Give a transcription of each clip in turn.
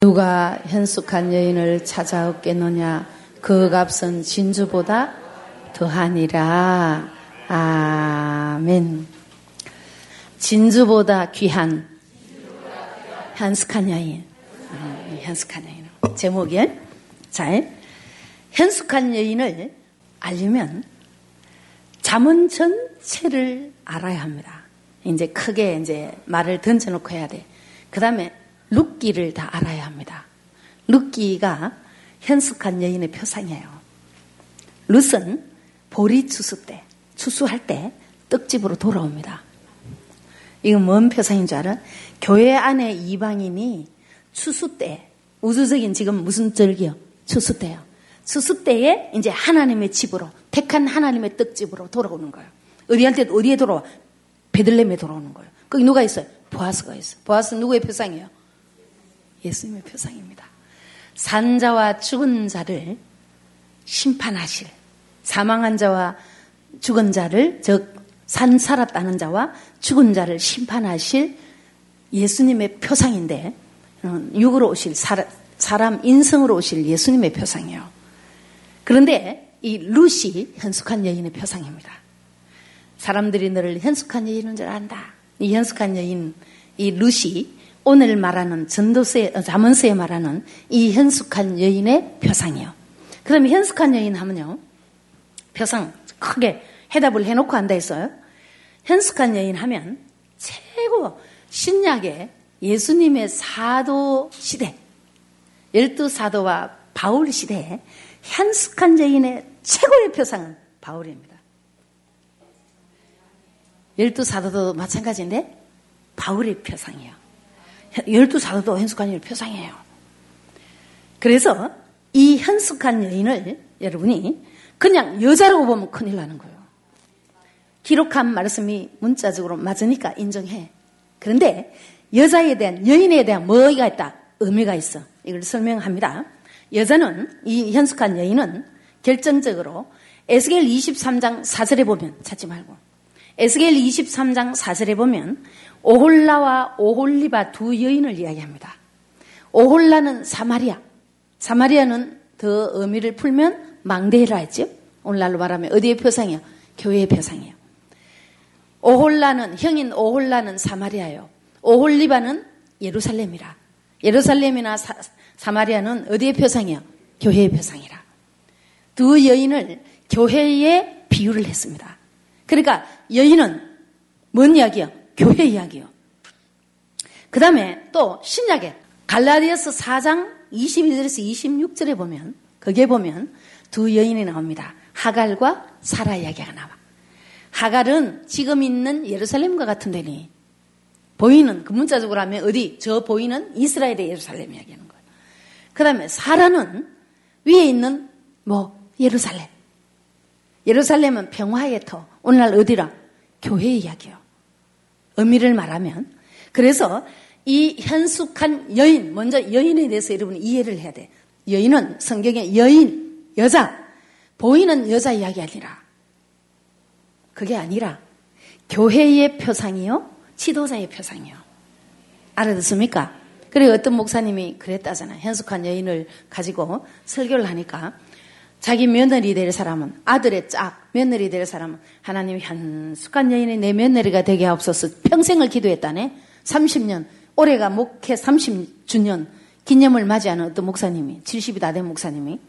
누가 현숙한 여인을 찾아왔겠느냐? 그 값은 진주보다 더하니라. 아멘. 진주보다 귀한 현숙한 여인. 음, 현숙한 여인. 제목이 자, 현숙한 여인을 알려면 잠언 전체를 알아야 합니다. 이제 크게 이제 말을 던져놓고 해야 돼. 그 다음에 룻기를 다 알아야 합니다. 룻기가 현숙한 여인의 표상이에요. 룻은 보리 추수 때, 추수할 때 떡집으로 돌아옵니다. 이건 뭔 표상인 줄 알아? 교회 안에 이방인이 추수 때, 우주적인 지금 무슨 절기요? 추수 때요. 추수 때에 이제 하나님의 집으로, 택한 하나님의 떡집으로 돌아오는 거예요. 어디한테, 어디에 돌아와? 베들렘에 돌아오는 거예요. 거기 누가 있어요? 보아스가 있어요. 보아스 누구의 표상이에요? 예수님의 표상입니다. 산자와 죽은 자를 심판하실 사망한 자와 죽은 자를 즉 산 살았다는 자와 죽은 자를 심판하실 예수님의 표상인데 육으로 오실 사람 인성으로 오실 예수님의 표상이에요. 그런데 이 루시 현숙한 여인의 표상입니다. 사람들이 너를 현숙한 여인인 줄 안다. 이 현숙한 여인 이 루시 오늘 말하는 전도서에, 어, 자문서에 말하는 이 현숙한 여인의 표상이요. 그 다음에 현숙한 여인 하면요. 표상 크게 해답을 해놓고 한다 했어요. 현숙한 여인 하면 최고 신약의 예수님의 사도 시대, 열두 사도와 바울 시대에 현숙한 여인의 최고의 표상은 바울입니다. 열두 사도도 마찬가지인데 바울의 표상이에요. 열두 사도도 현숙한 여인을 표상해요. 그래서 이 현숙한 여인을 여러분이 그냥 여자라고 보면 큰일 나는 거예요. 기록한 말씀이 문자적으로 맞으니까 인정해. 그런데 여자에 대한, 여인에 대한 뭐가 있다? 의미가 있어. 이걸 설명합니다. 여자는, 이 현숙한 여인은 결정적으로 에스겔 23장 4절에 보면 찾지 말고 에스겔 23장 4절에 보면 오홀라와 오홀리바 두 여인을 이야기합니다. 오홀라는 사마리아. 사마리아는 더 의미를 풀면 망대라 했죠. 오늘날로 말하면 어디의 표상이요? 교회의 표상이요. 오홀라는 형인 오홀라는 사마리아요. 오홀리바는 예루살렘이라. 예루살렘이나 사, 사마리아는 어디의 표상이요? 교회의 표상이라. 두 여인을 교회에 비유를 했습니다. 그러니까 여인은 뭔 이야기요? 교회 이야기요. 그 다음에 또 신약에 갈라디아서 4장 22절에서 26절에 보면 거기에 보면 두 여인이 나옵니다. 하갈과 사라 이야기가 나와. 하갈은 지금 있는 예루살렘과 같은 데니 보이는 그 문자적으로 하면 어디 저 보이는 이스라엘의 예루살렘 이야기하는 거예요. 그 다음에 사라는 위에 있는 뭐 예루살렘. 예루살렘은 평화의 터. 오늘날 어디라? 교회 이야기요. 의미를 말하면 그래서 이 현숙한 여인 먼저 여인에 대해서 여러분이 이해를 해야 돼. 여인은 성경의 여인 여자 보이는 여자 이야기 아니라 그게 아니라 교회의 표상이요 지도자의 표상이요. 알아듣습니까? 그리고 어떤 목사님이 그랬다잖아요. 현숙한 여인을 가지고 설교를 하니까 자기 며느리 될 사람은 아들의 짝 며느리 될 사람은 하나님 현숙한 여인이 내 며느리가 되게 하옵소서. 평생을 기도했다네. 30년 올해가 목회 30주년 기념을 맞이하는 어떤 목사님이 70이 다 된 목사님이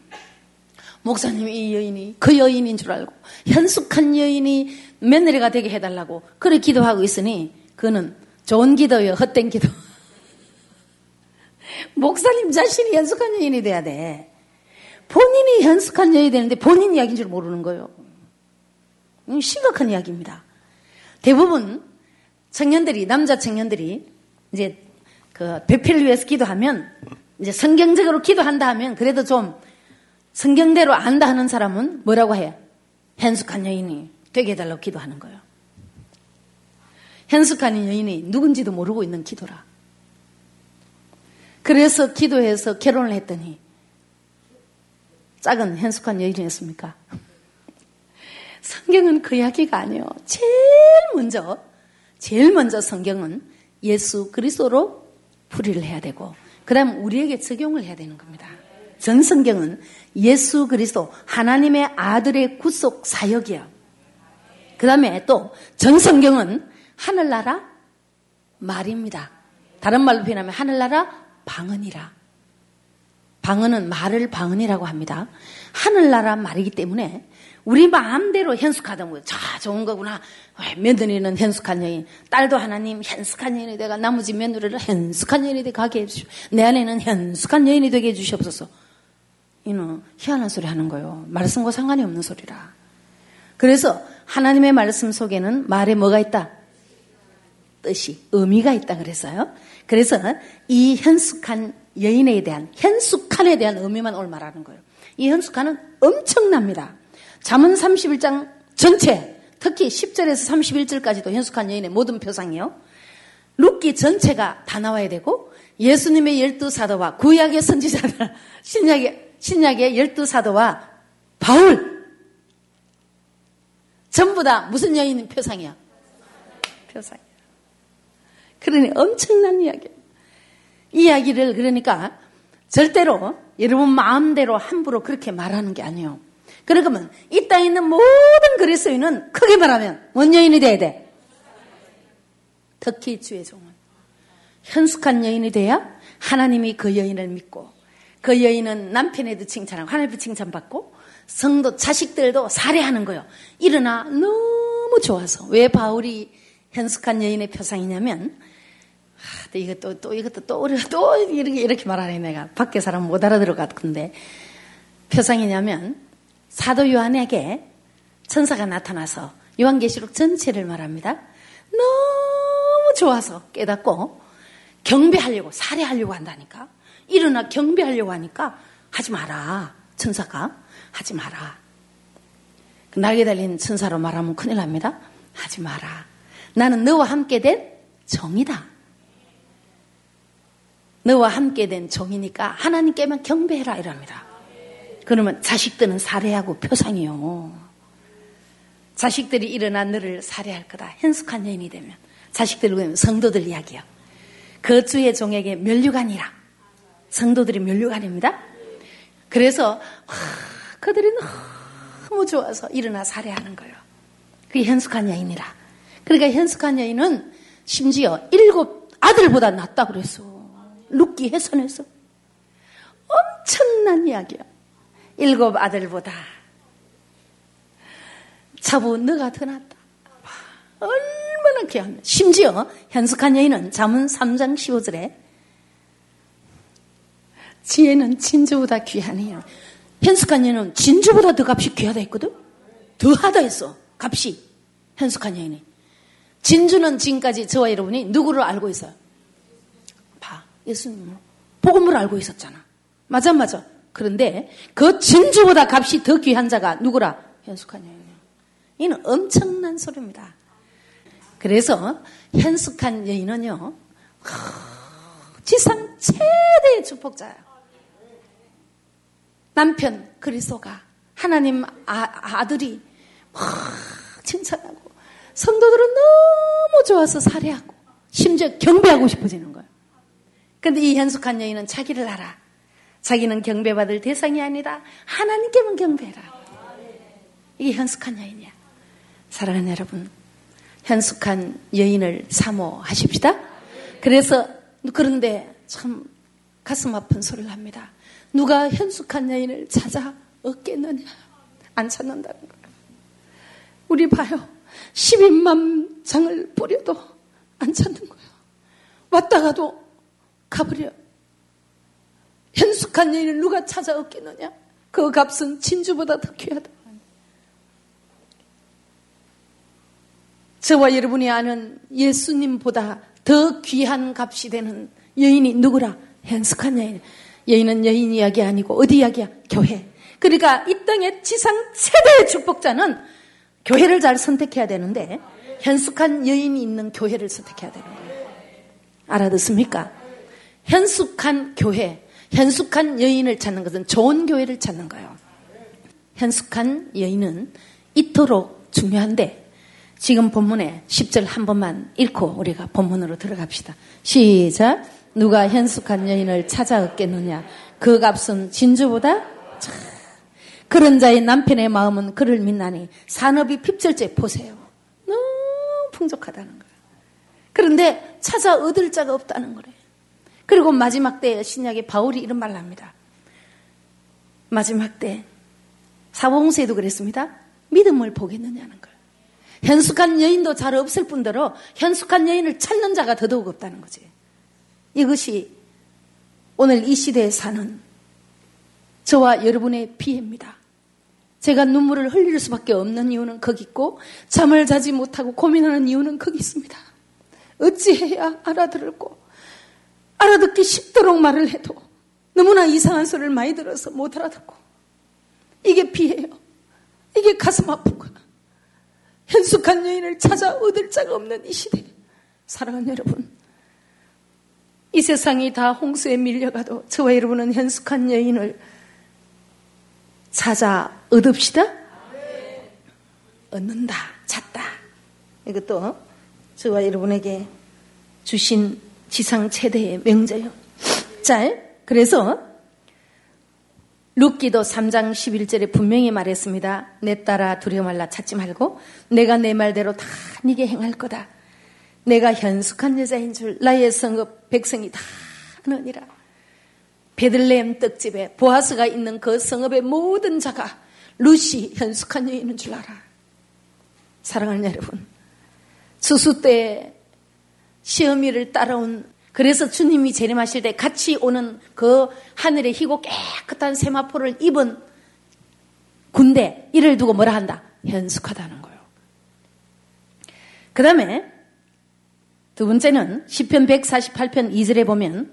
목사님이 이 여인이 그 여인인 줄 알고 현숙한 여인이 며느리가 되게 해달라고 그래 기도하고 있으니 그는 좋은 기도요 헛된 기도. 목사님 자신이 현숙한 여인이 돼야 돼 본인이 현숙한 여인이 되는데 본인 이야기인 줄 모르는 거예요. 심각한 이야기입니다. 대부분 청년들이, 남자 청년들이 이제 그 배필을 위해서 기도하면 이제 성경적으로 기도한다 하면 그래도 좀 성경대로 안다 하는 사람은 뭐라고 해요? 현숙한 여인이 되게 해달라고 기도하는 거예요. 현숙한 여인이 누군지도 모르고 있는 기도라. 그래서 기도해서 결혼을 했더니 작은 현숙한 여인이었습니까? 성경은 그 이야기가 아니에요. 제일 먼저, 제일 먼저 성경은 예수 그리스도로 풀이를 해야 되고, 그 다음 우리에게 적용을 해야 되는 겁니다. 전 성경은 예수 그리스도 하나님의 아들의 구속 사역이야. 그 다음에 또 전 성경은 하늘나라 말입니다. 다른 말로 표현하면 하늘나라 방언이라. 방언은 말을 방언이라고 합니다. 하늘나라 말이기 때문에 우리 마음대로 현숙하던 거예요. 자, 좋은 거구나. 며느리는 현숙한 여인, 딸도 하나님 현숙한 여인이 돼가 나머지 며느리를 현숙한 여인이 되게 가게 해주시오. 내 안에는 현숙한 여인이 되게 해주시옵소서. 이는 희한한 소리 하는 거예요. 말씀과 상관이 없는 소리라. 그래서 하나님의 말씀 속에는 말에 뭐가 있다? 뜻이, 의미가 있다 그랬어요. 그래서 이 현숙한 여인에 대한, 현숙한에 대한 의미만 오늘 말하는 거예요. 이 현숙한은 엄청납니다. 잠언 31장 전체, 특히 10절에서 31절까지도 현숙한 여인의 모든 표상이요. 룻기 전체가 다 나와야 되고 예수님의 열두 사도와 구약의 선지자들, 신약의 신약의 열두 사도와 바울 전부 다 무슨 여인 표상이야? 표상이야. 그러니 엄청난 이야기야. 이야기를 그러니까 절대로 여러분 마음대로 함부로 그렇게 말하는 게 아니에요. 그러면 이 땅에 있는 모든 그리스도인은 크게 말하면 뭔 여인이 돼야 돼? 특히 주의 종은 현숙한 여인이 돼야 하나님이 그 여인을 믿고 그 여인은 남편에도 칭찬하고 하나님도 칭찬받고 성도 자식들도 살해하는 거예요. 일어나 너무 좋아서 왜 바울이 현숙한 여인의 표상이냐면 아, 이것도 또 이것도 또 우리가 또 이렇게 이렇게 말하네 내가 밖에 사람 못 알아들을 것 같은데 표상이냐면 사도 요한에게 천사가 나타나서 요한계시록 전체를 말합니다. 너무 좋아서 깨닫고 경배하려고 살해하려고 한다니까. 일어나 경배하려고 하니까 하지 마라. 천사가 하지 마라. 그 날개 달린 천사로 말하면 큰일 납니다. 하지 마라. 나는 너와 함께 된 정이다. 너와 함께 된 종이니까 하나님께만 경배해라 이랍니다. 그러면 자식들은 살해하고 표상이요. 자식들이 일어나 너를 살해할 거다. 현숙한 여인이 되면 자식들 성도들 이야기요. 그 주의 종에게 멸류관이라. 성도들이 멸류관입니다. 그래서 와, 그들이 너무 좋아서 일어나 살해하는 거예요. 그게 현숙한 여인이라. 그러니까 현숙한 여인은 심지어 일곱 아들보다 낫다 그랬어. 룻기 해선에서. 엄청난 이야기야. 일곱 아들보다. 차부 너가 더 낫다. 얼마나 귀한. 심지어 현숙한 여인은 잠언 3장 15절에 지혜는 진주보다 귀하네요. 현숙한 여인은 진주보다 더 값이 귀하다 했거든? 더 하다 했어. 값이. 현숙한 여인이. 진주는 지금까지 저와 여러분이 누구를 알고 있어요? 봐. 예수님. 복음을 알고 있었잖아. 맞아, 맞아. 그런데 그 진주보다 값이 더 귀한 자가 누구라? 현숙한 여인이에요. 이는 엄청난 소리입니다. 그래서 현숙한 여인은요, 지상 최대의 축복자예요. 남편 그리스도가 하나님 아, 들이 칭찬하고 성도들은 너무 좋아서 살해하고 심지어 경배하고 싶어지는. 근데 이 현숙한 여인은 자기를 알아. 자기는 경배받을 대상이 아니다. 하나님께만 경배해라. 이게 현숙한 여인이야. 사랑하는 여러분, 현숙한 여인을 사모하십시다. 그래서 그런데 참 가슴 아픈 소리를 합니다. 누가 현숙한 여인을 찾아 얻겠느냐? 안 찾는다는 거예요. 우리 봐요. 12만 장을 뿌려도 안 찾는 거예요. 왔다가도 가버려. 현숙한 여인을 누가 찾아 얻겠느냐? 그 값은 진주보다 더 귀하다. 저와 여러분이 아는 예수님보다 더 귀한 값이 되는 여인이 누구라? 현숙한 여인. 여인은 여인 이야기 아니고 어디 이야기야? 교회. 그러니까 이 땅의 지상 세대의 축복자는 교회를 잘 선택해야 되는데 현숙한 여인이 있는 교회를 선택해야 되는 거예요. 알아듣습니까? 현숙한 교회, 현숙한 여인을 찾는 것은 좋은 교회를 찾는 거예요. 현숙한 여인은 이토록 중요한데 지금 본문에 10절 한 번만 읽고 우리가 본문으로 들어갑시다. 시작. 누가 현숙한 여인을 찾아 얻겠느냐? 그 값은 진주보다 차. 그런 자의 남편의 마음은 그를 믿나니 산업이 핍절제 보세요. 너무 풍족하다는 거예요. 그런데 찾아 얻을 자가 없다는 거래요. 그리고 마지막 때 신약의 바울이 이런 말을 합니다. 마지막 때 사봉세도 그랬습니다. 믿음을 보겠느냐는 거예요. 현숙한 여인도 잘 없을 뿐더러 현숙한 여인을 찾는 자가 더더욱 없다는 거지. 이것이 오늘 이 시대에 사는 저와 여러분의 피해입니다. 제가 눈물을 흘릴 수밖에 없는 이유는 거기 있고 잠을 자지 못하고 고민하는 이유는 거기 있습니다. 어찌해야 알아들을고 알아듣기 쉽도록 말을 해도 너무나 이상한 소리를 많이 들어서 못 알아듣고 이게 피해요. 이게 가슴 아프고 현숙한 여인을 찾아 얻을 자가 없는 이 시대 사랑하는 여러분 이 세상이 다 홍수에 밀려가도 저와 여러분은 현숙한 여인을 찾아 얻읍시다. 얻는다, 찾다. 이것도 저와 여러분에게 주신 지상 최대의 명제요. 자, 그래서 룻기도 3장 11절에 분명히 말했습니다. 내 따라 두려워 말라 찾지 말고 내가 내 말대로 다 네게 행할 거다. 내가 현숙한 여자인 줄 나의 성읍 백성이 다 아느니라. 베들레헴 떡집에 보아스가 있는 그 성읍의 모든 자가 루시 현숙한 여인인 줄 알아. 사랑하는 여러분. 수수 때 시어미를 따라온 그래서 주님이 재림하실 때 같이 오는 그 하늘에 희고 깨끗한 세마포를 입은 군대 이를 두고 뭐라 한다? 현숙하다는 거예요. 그 다음에 두 번째는 10편 148편 2절에 보면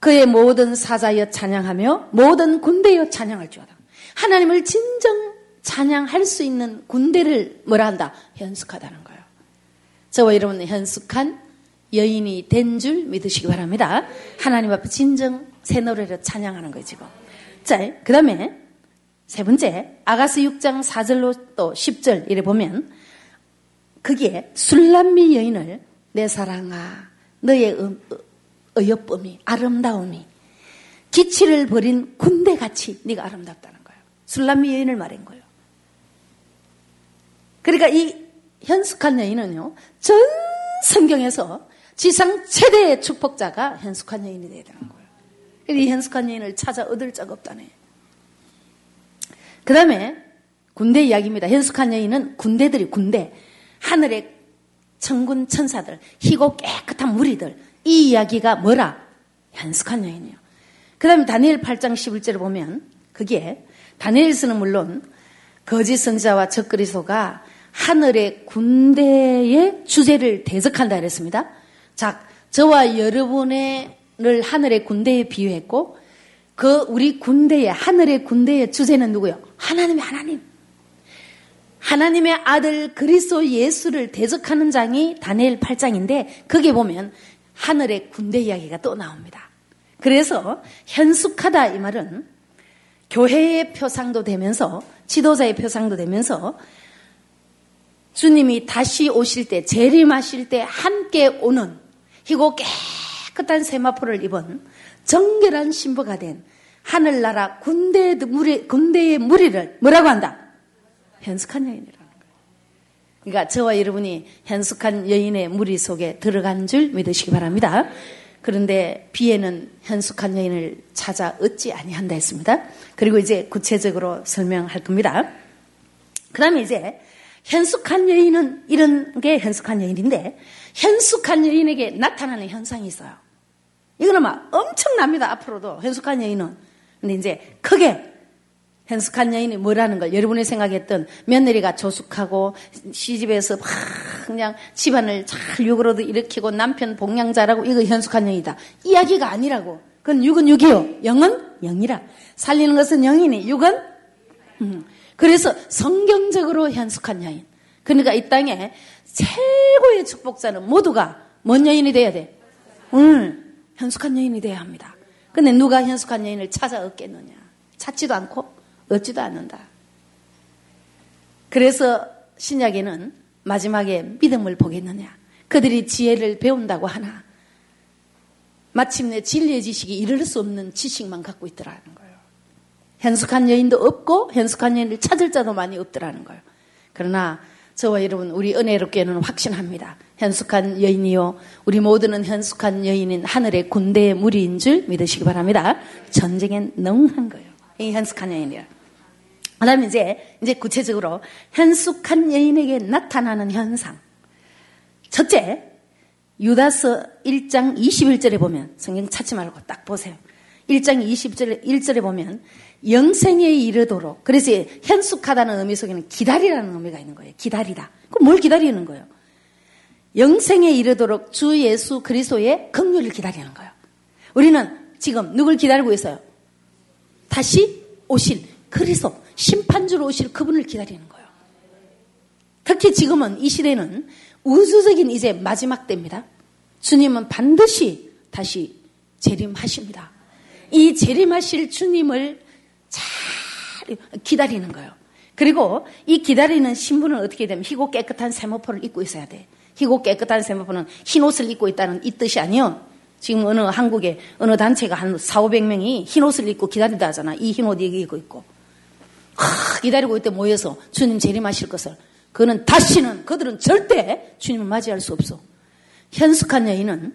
그의 모든 사자여 찬양하며 모든 군대여 찬양할지어다. 하나님을 진정 찬양할 수 있는 군대를 뭐라 한다? 현숙하다는 거예요. 저와 여러분은 현숙한 여인이 된 줄 믿으시기 바랍니다. 하나님 앞에 진정 새 노래를 찬양하는 거예요, 지금. 자, 그 다음에 세 번째, 아가스 6장 4절로 또 10절 이래 보면 그게 술람미 여인을 내 사랑아, 너의 의협범이 아름다움이 기치를 버린 군대같이 네가 아름답다는 거예요. 술람미 여인을 말한 거예요. 그러니까 이 현숙한 여인은요, 전 성경에서 지상 최대의 축복자가 현숙한 여인이 되야 되는 거예요. 이 현숙한 여인을 찾아 얻을 자가 없다네. 그 다음에 군대 이야기입니다. 현숙한 여인은 군대들이 군대, 하늘의 천군 천사들, 희고 깨끗한 무리들. 이 이야기가 뭐라? 현숙한 여인이에요. 그 다음에 다니엘 8장 11절을 보면 그게 다니엘서는 물론 거짓 선자와 적그리소가 하늘의 군대의 주제를 대적한다 그랬습니다. 자, 저와 여러분을 하늘의 군대에 비유했고 그 우리 군대의 하늘의 군대의 주제는 누구요? 하나님의 하나님. 하나님의 아들 그리스도 예수를 대적하는 장이 다니엘 8장인데 거기에 보면 하늘의 군대 이야기가 또 나옵니다. 그래서 현숙하다 이 말은 교회의 표상도 되면서 지도자의 표상도 되면서 주님이 다시 오실 때 재림하실 때 함께 오는 희고 깨끗한 세마포를 입은 정결한 신부가 된 하늘나라 군대의, 무리, 군대의 무리를 뭐라고 한다? 현숙한 여인이라는 거예요. 그러니까 저와 여러분이 현숙한 여인의 무리 속에 들어간 줄 믿으시기 바랍니다. 그런데 비에는 현숙한 여인을 찾아 얻지 아니한다 했습니다. 그리고 이제 구체적으로 설명할 겁니다. 그 다음에 이제 현숙한 여인은 이런 게 현숙한 여인인데 현숙한 여인에게 나타나는 현상이 있어요. 이거는 막 엄청납니다. 앞으로도 현숙한 여인은. 근데 이제 크게 현숙한 여인이 뭐라는 걸 여러분이 생각했던 며느리가 조숙하고 시집에서 막 그냥 집안을 잘 육으로도 일으키고 남편 잘하고 이거 현숙한 여인이다. 이야기가 아니라고. 그건 육은 육이요. 영은 영이라. 살리는 것은 영이니 육은 음. 그래서 성경적으로 현숙한 여인. 그러니까 이 땅에 최고의 축복자는 모두가 뭔 여인이 돼야 돼? 응, 현숙한 여인이 돼야 합니다. 근데 누가 현숙한 여인을 찾아 얻겠느냐? 찾지도 않고 얻지도 않는다. 그래서 신약에는 마지막에 믿음을 보겠느냐? 그들이 지혜를 배운다고 하나? 마침내 진리의 지식이 이룰 수 없는 지식만 갖고 있더라는 거예요. 현숙한 여인도 없고 현숙한 여인을 찾을 자도 많이 없더라는 거예요. 그러나 저와 여러분 우리 은혜롭게는 확신합니다. 현숙한 여인이요. 우리 모두는 현숙한 여인인 하늘의 군대의 무리인 줄 믿으시기 바랍니다. 전쟁엔 능한 거예요. 이 현숙한 여인이요. 그 다음에 이제, 이제 구체적으로 현숙한 여인에게 나타나는 현상. 첫째, 유다서 1장 21절에 보면, 성경 찾지 말고 딱 보세요. 1장 20절, 1절에 보면, 영생에 이르도록. 그래서 현숙하다는 의미 속에는 기다리라는 의미가 있는 거예요. 기다리다. 그럼 뭘 기다리는 거예요? 영생에 이르도록 주 예수 그리스도의 긍휼을 기다리는 거예요. 우리는 지금 누굴 기다리고 있어요? 다시 오실 그리스도 심판주로 오실 그분을 기다리는 거예요. 특히 지금은 이 시대는 우주적인 이제 마지막 때입니다. 주님은 반드시 다시 재림하십니다. 이 재림하실 주님을 잘 기다리는 거예요. 그리고 이 기다리는 신분은 어떻게 되면 희고 깨끗한 세모포를 입고 있어야 돼. 희고 깨끗한 세모포는 흰 옷을 입고 있다는 이 뜻이 아니요. 지금 어느 한국에 어느 단체가 한 4, 500명이 흰 옷을 입고 기다린다 하잖아. 이 흰 옷 입고 있고. 하, 기다리고 있때 모여서 주님 재림하실 것을. 그는 다시는 그들은 절대 주님을 맞이할 수 없어. 현숙한 여인은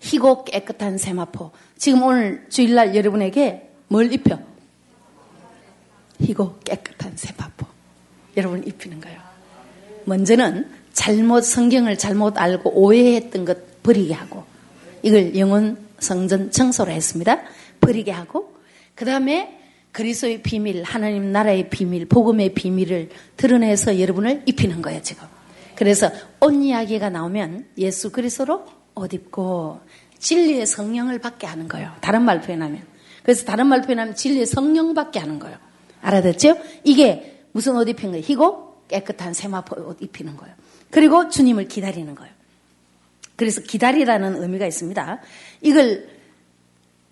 희고 깨끗한 세마포. 지금 오늘 주일날 여러분에게 뭘 입혀? 희고 깨끗한 세마포. 여러분 입히는 거예요. 먼저는 잘못 성경을 잘못 알고 오해했던 것 버리게 하고 이걸 영혼 성전 청소로 했습니다. 버리게 하고 그 다음에 그리스도의 비밀, 하나님 나라의 비밀, 복음의 비밀을 드러내서 여러분을 입히는 거예요, 지금. 그래서 옷 이야기가 나오면 예수 그리스도로 옷 입고 진리의 성령을 받게 하는 거예요. 다른 말 표현하면. 그래서 다른 말 표현하면 진리의 성령 받게 하는 거예요. 알아듣죠? 이게 무슨 옷 입힌 거예요? 희고 깨끗한 세마포 옷 입히는 거예요. 그리고 주님을 기다리는 거예요. 그래서 기다리라는 의미가 있습니다. 이걸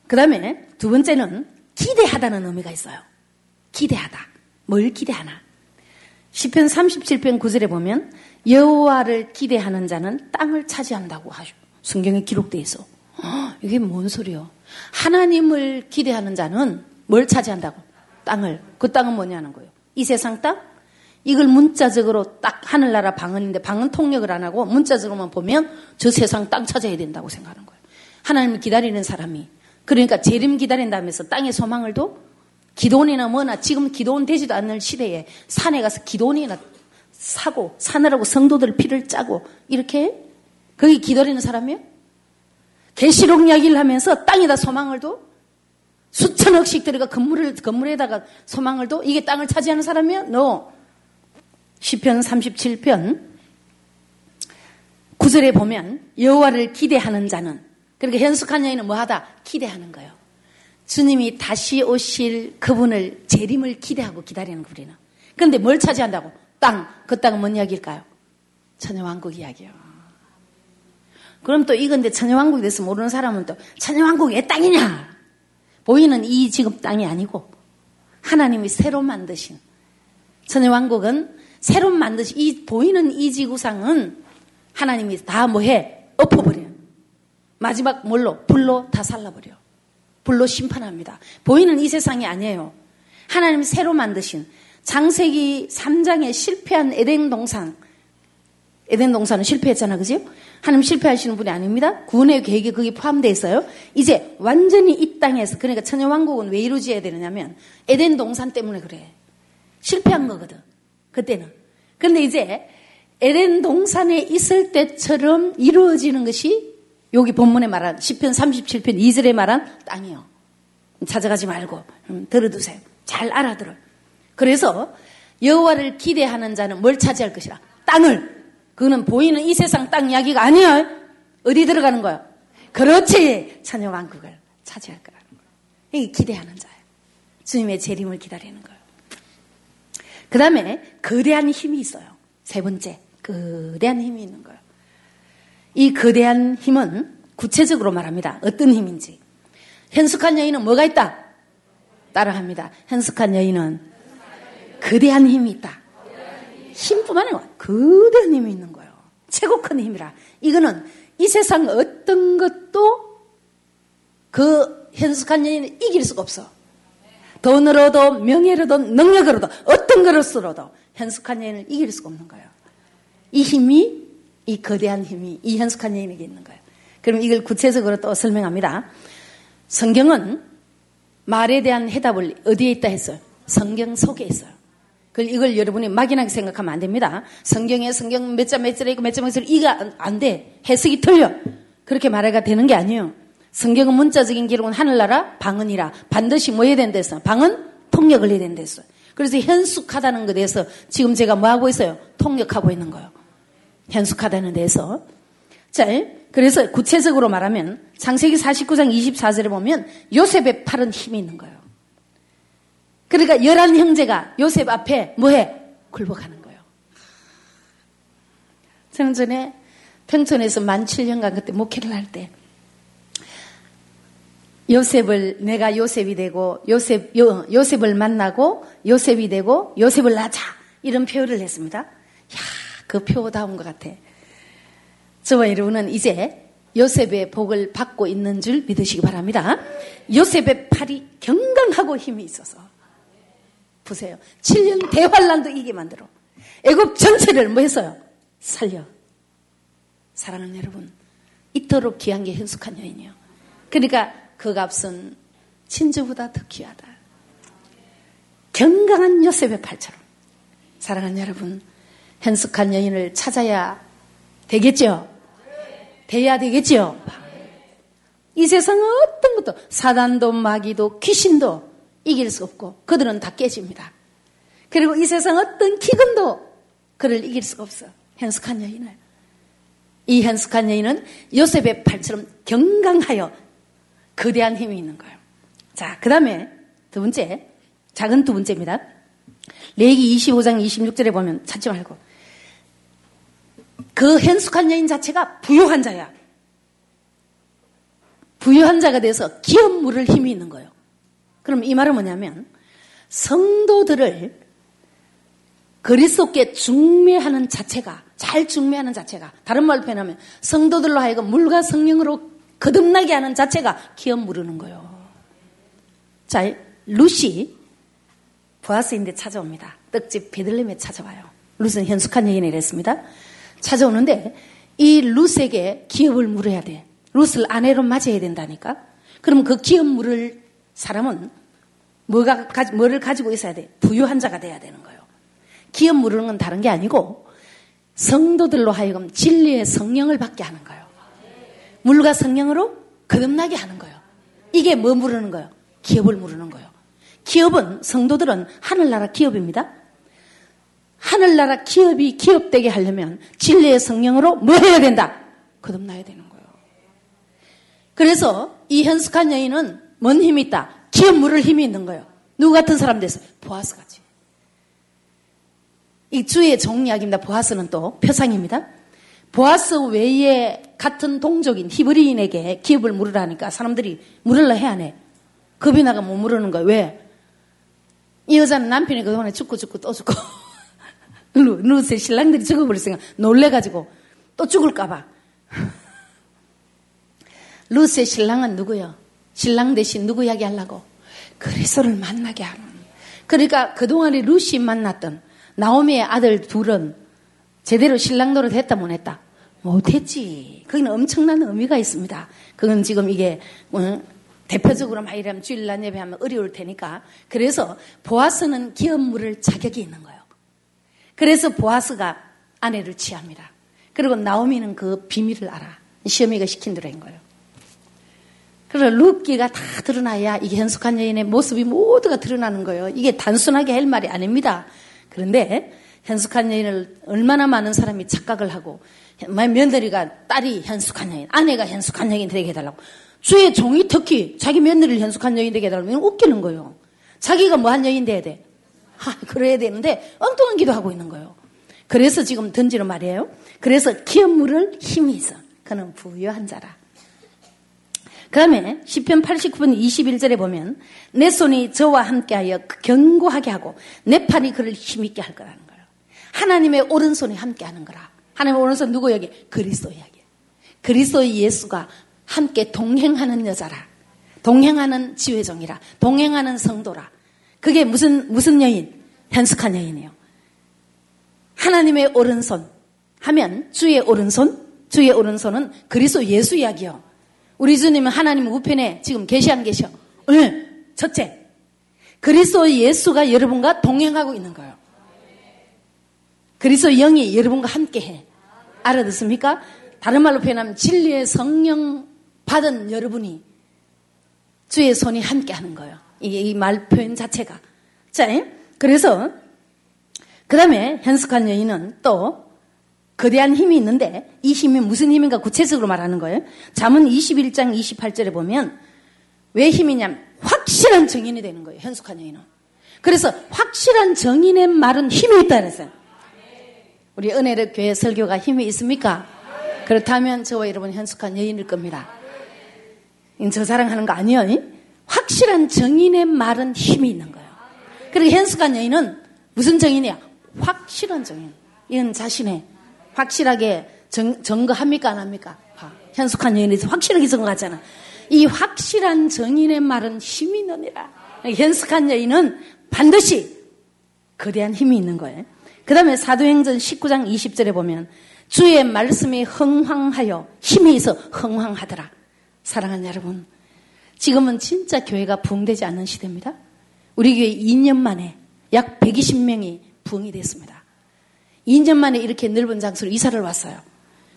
그 다음에 두 번째는 기대하다는 의미가 있어요. 기대하다. 뭘 기대하나? 10편 37편 9절에 보면 여호와를 기대하는 자는 땅을 차지한다고 하죠. 성경에 기록되어 있어. 이게 뭔 소리요? 하나님을 기대하는 자는 뭘 차지한다고? 땅을. 그 땅은 뭐냐는 거예요. 이 세상 땅? 이걸 문자적으로 딱 하늘나라 방언인데 방언 통역을 안 하고 문자적으로만 보면 저 세상 땅 찾아야 된다고 생각하는 거예요. 하나님을 기다리는 사람이. 그러니까 재림 기다린다면서 땅에 소망을 둬? 기도원이나 뭐나 지금 기도원 되지도 않는 시대에 산에 가서 기도원이나 사고 사느라고 성도들 피를 짜고 이렇게 거기 기다리는 사람이요? 계시록 이야기를 하면서 땅에다 소망을 둬? 수천억씩 들어가 건물을, 건물에다가 소망을 둬? 이게 땅을 차지하는 사람이요? No. 시편 37편 9절에 보면 여호와를 기대하는 자는 그러니까 현숙한 여인은 뭐하다? 기대하는 거예요. 주님이 다시 오실 그분을 재림을 기대하고 기다리는 거 우리는. 그런데 뭘 차지한다고? 땅. 그 땅은 뭔 이야기일까요? 천여 왕국 이야기요. 그럼 또 이건데 천여왕국에 대해서 모르는 사람은 또 천여왕국이 왜 땅이냐? 보이는 이 지금 땅이 아니고 하나님이 새로 만드신 천여왕국은 새로 만드신 이 보이는 이 지구상은 하나님이 다 뭐해? 엎어버려. 마지막 뭘로? 불로 다 살라버려. 불로 심판합니다. 보이는 이 세상이 아니에요. 하나님이 새로 만드신 장세기 3장에 실패한 에덴 동산. 에덴 동산은 실패했잖아, 그죠? 하나님 실패하시는 분이 아닙니다. 구원의 계획이 거기 포함되어 있어요. 이제 완전히 이 땅에서, 그러니까 천여 왕국은 왜 이루어져야 되느냐면, 에덴 동산 때문에 그래. 실패한 거거든. 그때는. 그런데 이제, 에덴 동산에 있을 때처럼 이루어지는 것이 여기 본문에 말한 10편 37편 2절에 말한 땅이요. 찾아가지 말고 음, 들어두세요. 잘 알아들어. 그래서 여호와를 기대하는 자는 뭘 차지할 것이라? 땅을. 그는 보이는 이 세상 땅 이야기가 아니야. 어디 들어가는 거야? 그렇지. 천여 왕국을 차지할 거라는 거야. 이게 기대하는 자예요. 주님의 재림을 기다리는 거예요. 그 다음에 거대한 힘이 있어요. 세 번째, 거대한 힘이 있는 거예요. 이 거대한 힘은 구체적으로 말합니다. 어떤 힘인지. 현숙한 여인은 뭐가 있다? 따라합니다. 현숙한 여인은 거대한 힘이 있다. 힘뿐만 아니라 거대한 힘이 있는 거예요. 최고 큰 힘이라. 이거는 이 세상 어떤 것도 그 현숙한 여인을 이길 수가 없어. 돈으로도 명예로도 능력으로도 어떤 것으로도 현숙한 여인을 이길 수가 없는 거예요. 이 힘이 이 거대한 힘이 이 현숙한 여인에게 있는 거예요. 그럼 이걸 구체적으로 또 설명합니다. 성경은 말에 대한 해답을 어디에 있다 했어요? 성경 속에 있어요. 이걸 여러분이 막연하게 생각하면 안 됩니다. 성경에 성경 몇자몇 절에 있고 몇자몇 절에 이가 안 돼. 해석이 틀려. 그렇게 말해가 되는 게 아니에요. 성경은 문자적인 기록은 하늘나라 방언이라 반드시 뭐 해야 된댔어? 방언 통역을 해야 된댔어. 그래서 현숙하다는 것에 대해서 지금 제가 뭐 하고 있어요? 통역하고 있는 거예요. 현숙하다는 데서. 자, 그래서 구체적으로 말하면 창세기 49장 24절에 보면 요셉의 팔은 힘이 있는 거예요. 그러니까 열한 형제가 요셉 앞에 뭐해? 굴복하는 거예요. 저는 전에 평촌에서 만 7년간 그때 목회를 할 때 요셉을 내가 요셉이 되고 요셉 요, 요셉을 만나고 요셉이 되고 요셉을 낳자 이런 표현을 했습니다. 야, 그 표다운 것 같아. 저와 여러분은 이제 요셉의 복을 받고 있는 줄 믿으시기 바랍니다. 요셉의 팔이 경강하고 힘이 있어서 보세요. 7년 대환란도 이게 만들어. 애굽 전체를 뭐 했어요? 살려. 사랑하는 여러분, 이토록 귀한 게 현숙한 여인이요. 그러니까 그 값은 진주보다 더 귀하다. 경강한 요셉의 팔처럼. 사랑하는 여러분, 현숙한 여인을 찾아야 되겠죠? 돼야 되겠죠? 이 세상은 어떤 것도 사단도 마귀도 귀신도 이길 수 없고 그들은 다 깨집니다. 그리고 이 세상 어떤 기근도 그를 이길 수가 없어. 현숙한 여인을. 이 현숙한 여인은 요셉의 팔처럼 경강하여 거대한 힘이 있는 거예요. 자, 그 다음에 두 번째, 작은 두 번째입니다. 레기 25장 26절에 보면 찾지 말고 그 현숙한 여인 자체가 부유한 자야. 부유한 자가 돼서 기업 물을 힘이 있는 거예요. 그럼 이 말은 뭐냐면 성도들을 그리스도께 중매하는 자체가 잘 중매하는 자체가 다른 말로 표현하면 성도들로 하여금 물과 성령으로 거듭나게 하는 자체가 기업 물르는 거예요. 자, 루시 보아스인데 찾아옵니다. 떡집 베들렘에 찾아와요. 루스는 현숙한 여인이 랬습니다. 찾아오는데 이 루스에게 기업을 물어야 돼. 루스를 아내로 맞아야 된다니까. 그럼 그 기업 물을 사람은 뭐가, 뭐를 가지고 있어야 돼? 부유한 자가 돼야 되는 거예요. 기업 물으는 건 다른 게 아니고 성도들로 하여금 진리의 성령을 받게 하는 거예요. 물과 성령으로 거듭나게 하는 거예요. 이게 뭐 물으는 거예요? 기업을 물으는 거예요. 기업은 성도들은 하늘나라 기업입니다. 하늘나라 기업이 기업되게 하려면 진리의 성령으로 뭐 해야 된다? 거듭나야 되는 거예요. 그래서 이 현숙한 여인은 뭔 힘이 있다? 기업 물을 힘이 있는 거예요. 누구 같은 사람 됐어요? 보아스 같이. 이 주의 종이야기입니다. 보아스는 또 표상입니다. 보아스 외에 같은 동족인 히브리인에게 기업을 물으라니까 사람들이 물으려 해야 해. 겁이 나가 못 물으는 거예요. 왜? 이 여자는 남편이 그동안에 죽고 죽고 또 죽고 루스의 신랑들이 죽어버렸으니까 놀래가지고 또 죽을까봐. 루스의 신랑은 누구요? 신랑 대신 누구 이야기 하려고? 그리스도를 만나게 하는. 그러니까 그동안에 루시 만났던 나오미의 아들 둘은 제대로 신랑 노릇 했다 못 했다? 못했지. 거기는 엄청난 의미가 있습니다. 그건 지금 이게 어, 대표적으로 막 이러면 주일날 예배하면 어려울 테니까 그래서 보아스는 기업 물을 자격이 있는 거예요. 그래서 보아스가 아내를 취합니다. 그리고 나오미는 그 비밀을 알아. 시어미가 시킨 대로 한 거예요. 그래서 룻기가 다 드러나야 이게 현숙한 여인의 모습이 모두가 드러나는 거예요. 이게 단순하게 할 말이 아닙니다. 그런데 현숙한 여인을 얼마나 많은 사람이 착각을 하고 며느리가 딸이 현숙한 여인, 아내가 현숙한 여인 되게 해달라고 주의 종이 특히 자기 며느리를 현숙한 여인 되게 해달라면 웃기는 거예요. 자기가 뭐 한 여인 돼야 돼? 아, 그래야 되는데 엉뚱한 기도하고 있는 거예요. 그래서 지금 던지는 말이에요. 그래서 기업 물을 힘이 있어. 그는 부유한 자라. 그 다음에 10편 89분 21절에 보면 내 손이 저와 함께하여 견고하게 하고 내 팔이 그를 힘있게 할 거라는 거예요. 하나님의 오른손이 함께하는 거라. 하나님의 오른손 누구 여기? 그리스도 이야기. 그리스도의 예수가 함께 동행하는 여자라. 동행하는 지회종이라. 동행하는 성도라. 그게 무슨, 무슨 여인? 현숙한 여인이에요. 하나님의 오른손 하면 주의 오른손, 주의 오른손은 그리스도 예수 이야기요. 우리 주님은 하나님 우편에 지금 계시 안 계셔? 네. 첫째, 그리스도 예수가 여러분과 동행하고 있는 거예요. 그리스도 영이 여러분과 함께 해. 알아듣습니까? 다른 말로 표현하면 진리의 성령 받은 여러분이 주의 손이 함께 하는 거예요. 이게 이 말 표현 자체가. 자, 그래서 그 다음에 현숙한 여인은 또 거대한 힘이 있는데 이 힘이 무슨 힘인가 구체적으로 말하는 거예요. 잠언 21장 28절에 보면 왜 힘이냐면 확실한 정인이 되는 거예요. 현숙한 여인은. 그래서 확실한 정인의 말은 힘이 있다 그랬어요. 우리 은혜력 교회 설교가 힘이 있습니까? 그렇다면 저와 여러분 현숙한 여인일 겁니다. 저 자랑하는 거 아니에요. 확실한 정인의 말은 힘이 있는 거예요. 그리고 현숙한 여인은 무슨 정인이야? 확실한 정인. 이건 자신의 확실하게 정, 증거합니까? 안 합니까? 현숙한 여인이 확실하게 증거하잖아. 이 확실한 정인의 말은 힘이 있느니라. 현숙한 여인은 반드시 거대한 힘이 있는 거예요. 그 다음에 사도행전 19장 20절에 보면 주의 말씀이 흥황하여 힘이 있어 흥황하더라. 사랑하는 여러분, 지금은 진짜 교회가 부흥되지 않는 시대입니다. 우리 교회 2년 만에 약 120명이 부흥이 됐습니다. 2년 만에 이렇게 넓은 장소로 이사를 왔어요.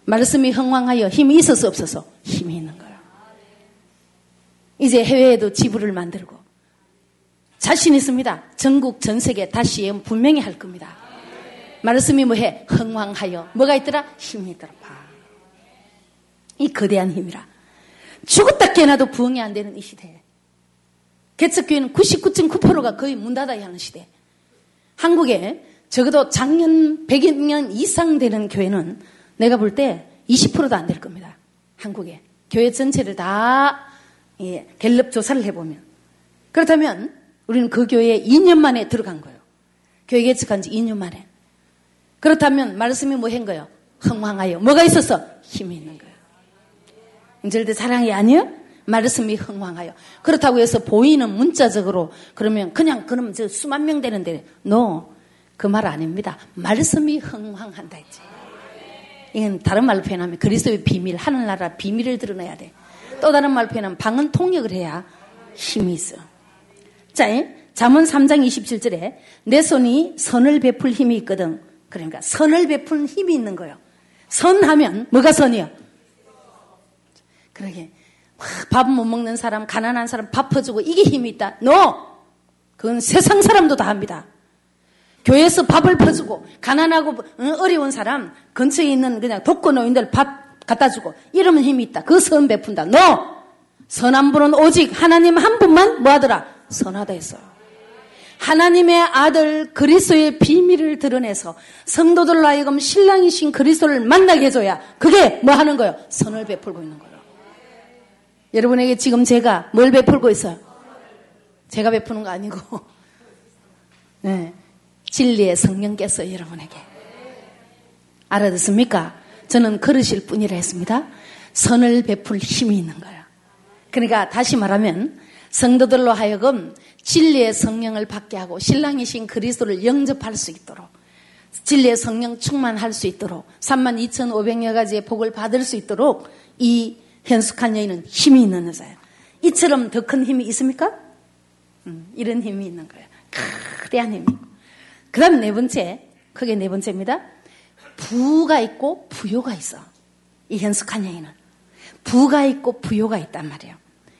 말씀이 흥황하여 힘이 있어서 없어서 힘이 있는 거예요. 이제 해외에도 지부를 만들고 자신 있습니다. 전국 전 세계 다시 예언 분명히 할 겁니다. 말씀이 뭐해? 흥황하여 뭐가 있더라? 힘이 있더라. 봐. 이 거대한 힘이라. 죽었다 깨나도 부흥이 안 되는 이 시대에 개척교회는 99.9%가 거의 문 닫아야 하는 시대. 한국에 적어도 작년 100년 이상 되는 교회는 내가 볼 때 20%도 안 될 겁니다. 한국에. 교회 전체를 다 예, 갤럽 조사를 해보면. 그렇다면 우리는 그 교회에 2년 만에 들어간 거예요. 교회 개척한 지 2년 만에. 그렇다면 말씀이 뭐 한 거예요? 흥황하여. 뭐가 있어서? 힘이 있는 거예요. 절대 사랑이 아니요? 말씀이 흥황하여. 그렇다고 해서 보이는 문자적으로 그러면 그냥 그러면 저 수만 명 되는데 no. 그 말 아닙니다. 말씀이 흥황한다 했지. 이건 다른 말로 표현하면 그리스도의 비밀, 하늘나라 비밀을 드러내야 돼. 또 다른 말로 표현하면 방언 통역을 해야 힘이 있어. 자, 잠언 3장 27절에 내 손이 선을 베풀 힘이 있거든. 그러니까 선을 베푸는 힘이 있는 거예요. 선하면 뭐가 선이요? 그러게 밥 못 먹는 사람, 가난한 사람 밥 퍼주고 이게 힘이 있다. No! 그건 세상 사람도 다 합니다. 교회에서 밥을 퍼주고 가난하고 어려운 사람 근처에 있는 그냥 독거 노인들 밥 갖다 주고 이러면 힘이 있다. 그 선 베푼다. No! 선한 분은 오직 하나님 한 분만 뭐하더라? 선하다 했어요. 하나님의 아들 그리스도의 비밀을 드러내서 성도들로 하여금 신랑이신 그리스도를 만나게 해줘야 그게 뭐 하는 거예요? 선을 베풀고 있는 거예요. 여러분에게 지금 제가 뭘 베풀고 있어요? 제가 베푸는 거 아니고 네, 진리의 성령께서 여러분에게 알아듣습니까? 저는 그러실 뿐이라 했습니다. 선을 베풀 힘이 있는 거예요. 그러니까 다시 말하면 성도들로 하여금 진리의 성령을 받게 하고 신랑이신 그리스도를 영접할 수 있도록 진리의 성령 충만할 수 있도록 3만 2,500여 가지의 복을 받을 수 있도록 이 현숙한 여인은 힘이 있는 여자예요. 이처럼 더 큰 힘이 있습니까? 음, 이런 힘이 있는 거예요. 크대한 힘이. 그 다음 네 번째, 그게 네 번째입니다. 부가 있고 부요가 있어. 이 현숙한 여인은. 부가 있고 부요가 있단 말이에요.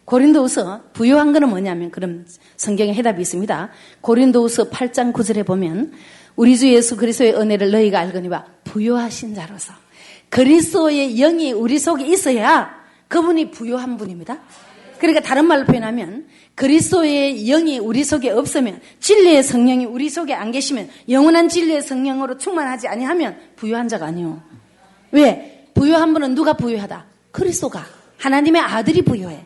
고린도우서 부요한 거는 뭐냐면 그럼 성경에 해답이 있습니다. 고린도우서 8장 9절에 보면 우리 주 예수 그리스도의 은혜를 너희가 알거니와 부요하신 자로서 그리스도의 영이 우리 속에 있어야 그분이 부요한 분입니다. 그러니까 다른 말로 표현하면 그리스도의 영이 우리 속에 없으면 진리의 성령이 우리 속에 안 계시면 영원한 진리의 성령으로 충만하지 아니하면 부요한 자가 아니요. 왜? 부요한 분은 누가 부요하다? 그리스도가 하나님의 아들이 부요해.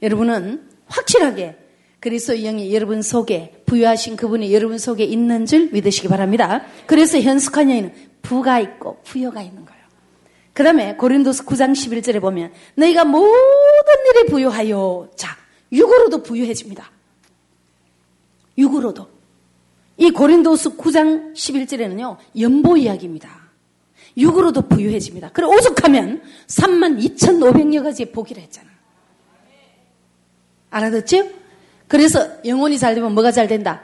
여러분은 확실하게 그리스도의 영이 여러분 속에 부여하신 그분이 여러분 속에 있는 줄 믿으시기 바랍니다. 그래서 현숙한 여인은 부가 있고 부여가 있는 거예요. 그 다음에 고린도스 9장 11절에 보면 너희가 모든 일에 부유하여 자 육으로도 부유해집니다. 육으로도. 이 고린도스 9장 11절에는요 연보 이야기입니다. 육으로도 부유해집니다. 그래 오죽하면 3만 2,500여 가지의 복이라 했잖아. 알아듣죠? 그래서 영혼이 잘 되면 뭐가 잘 된다?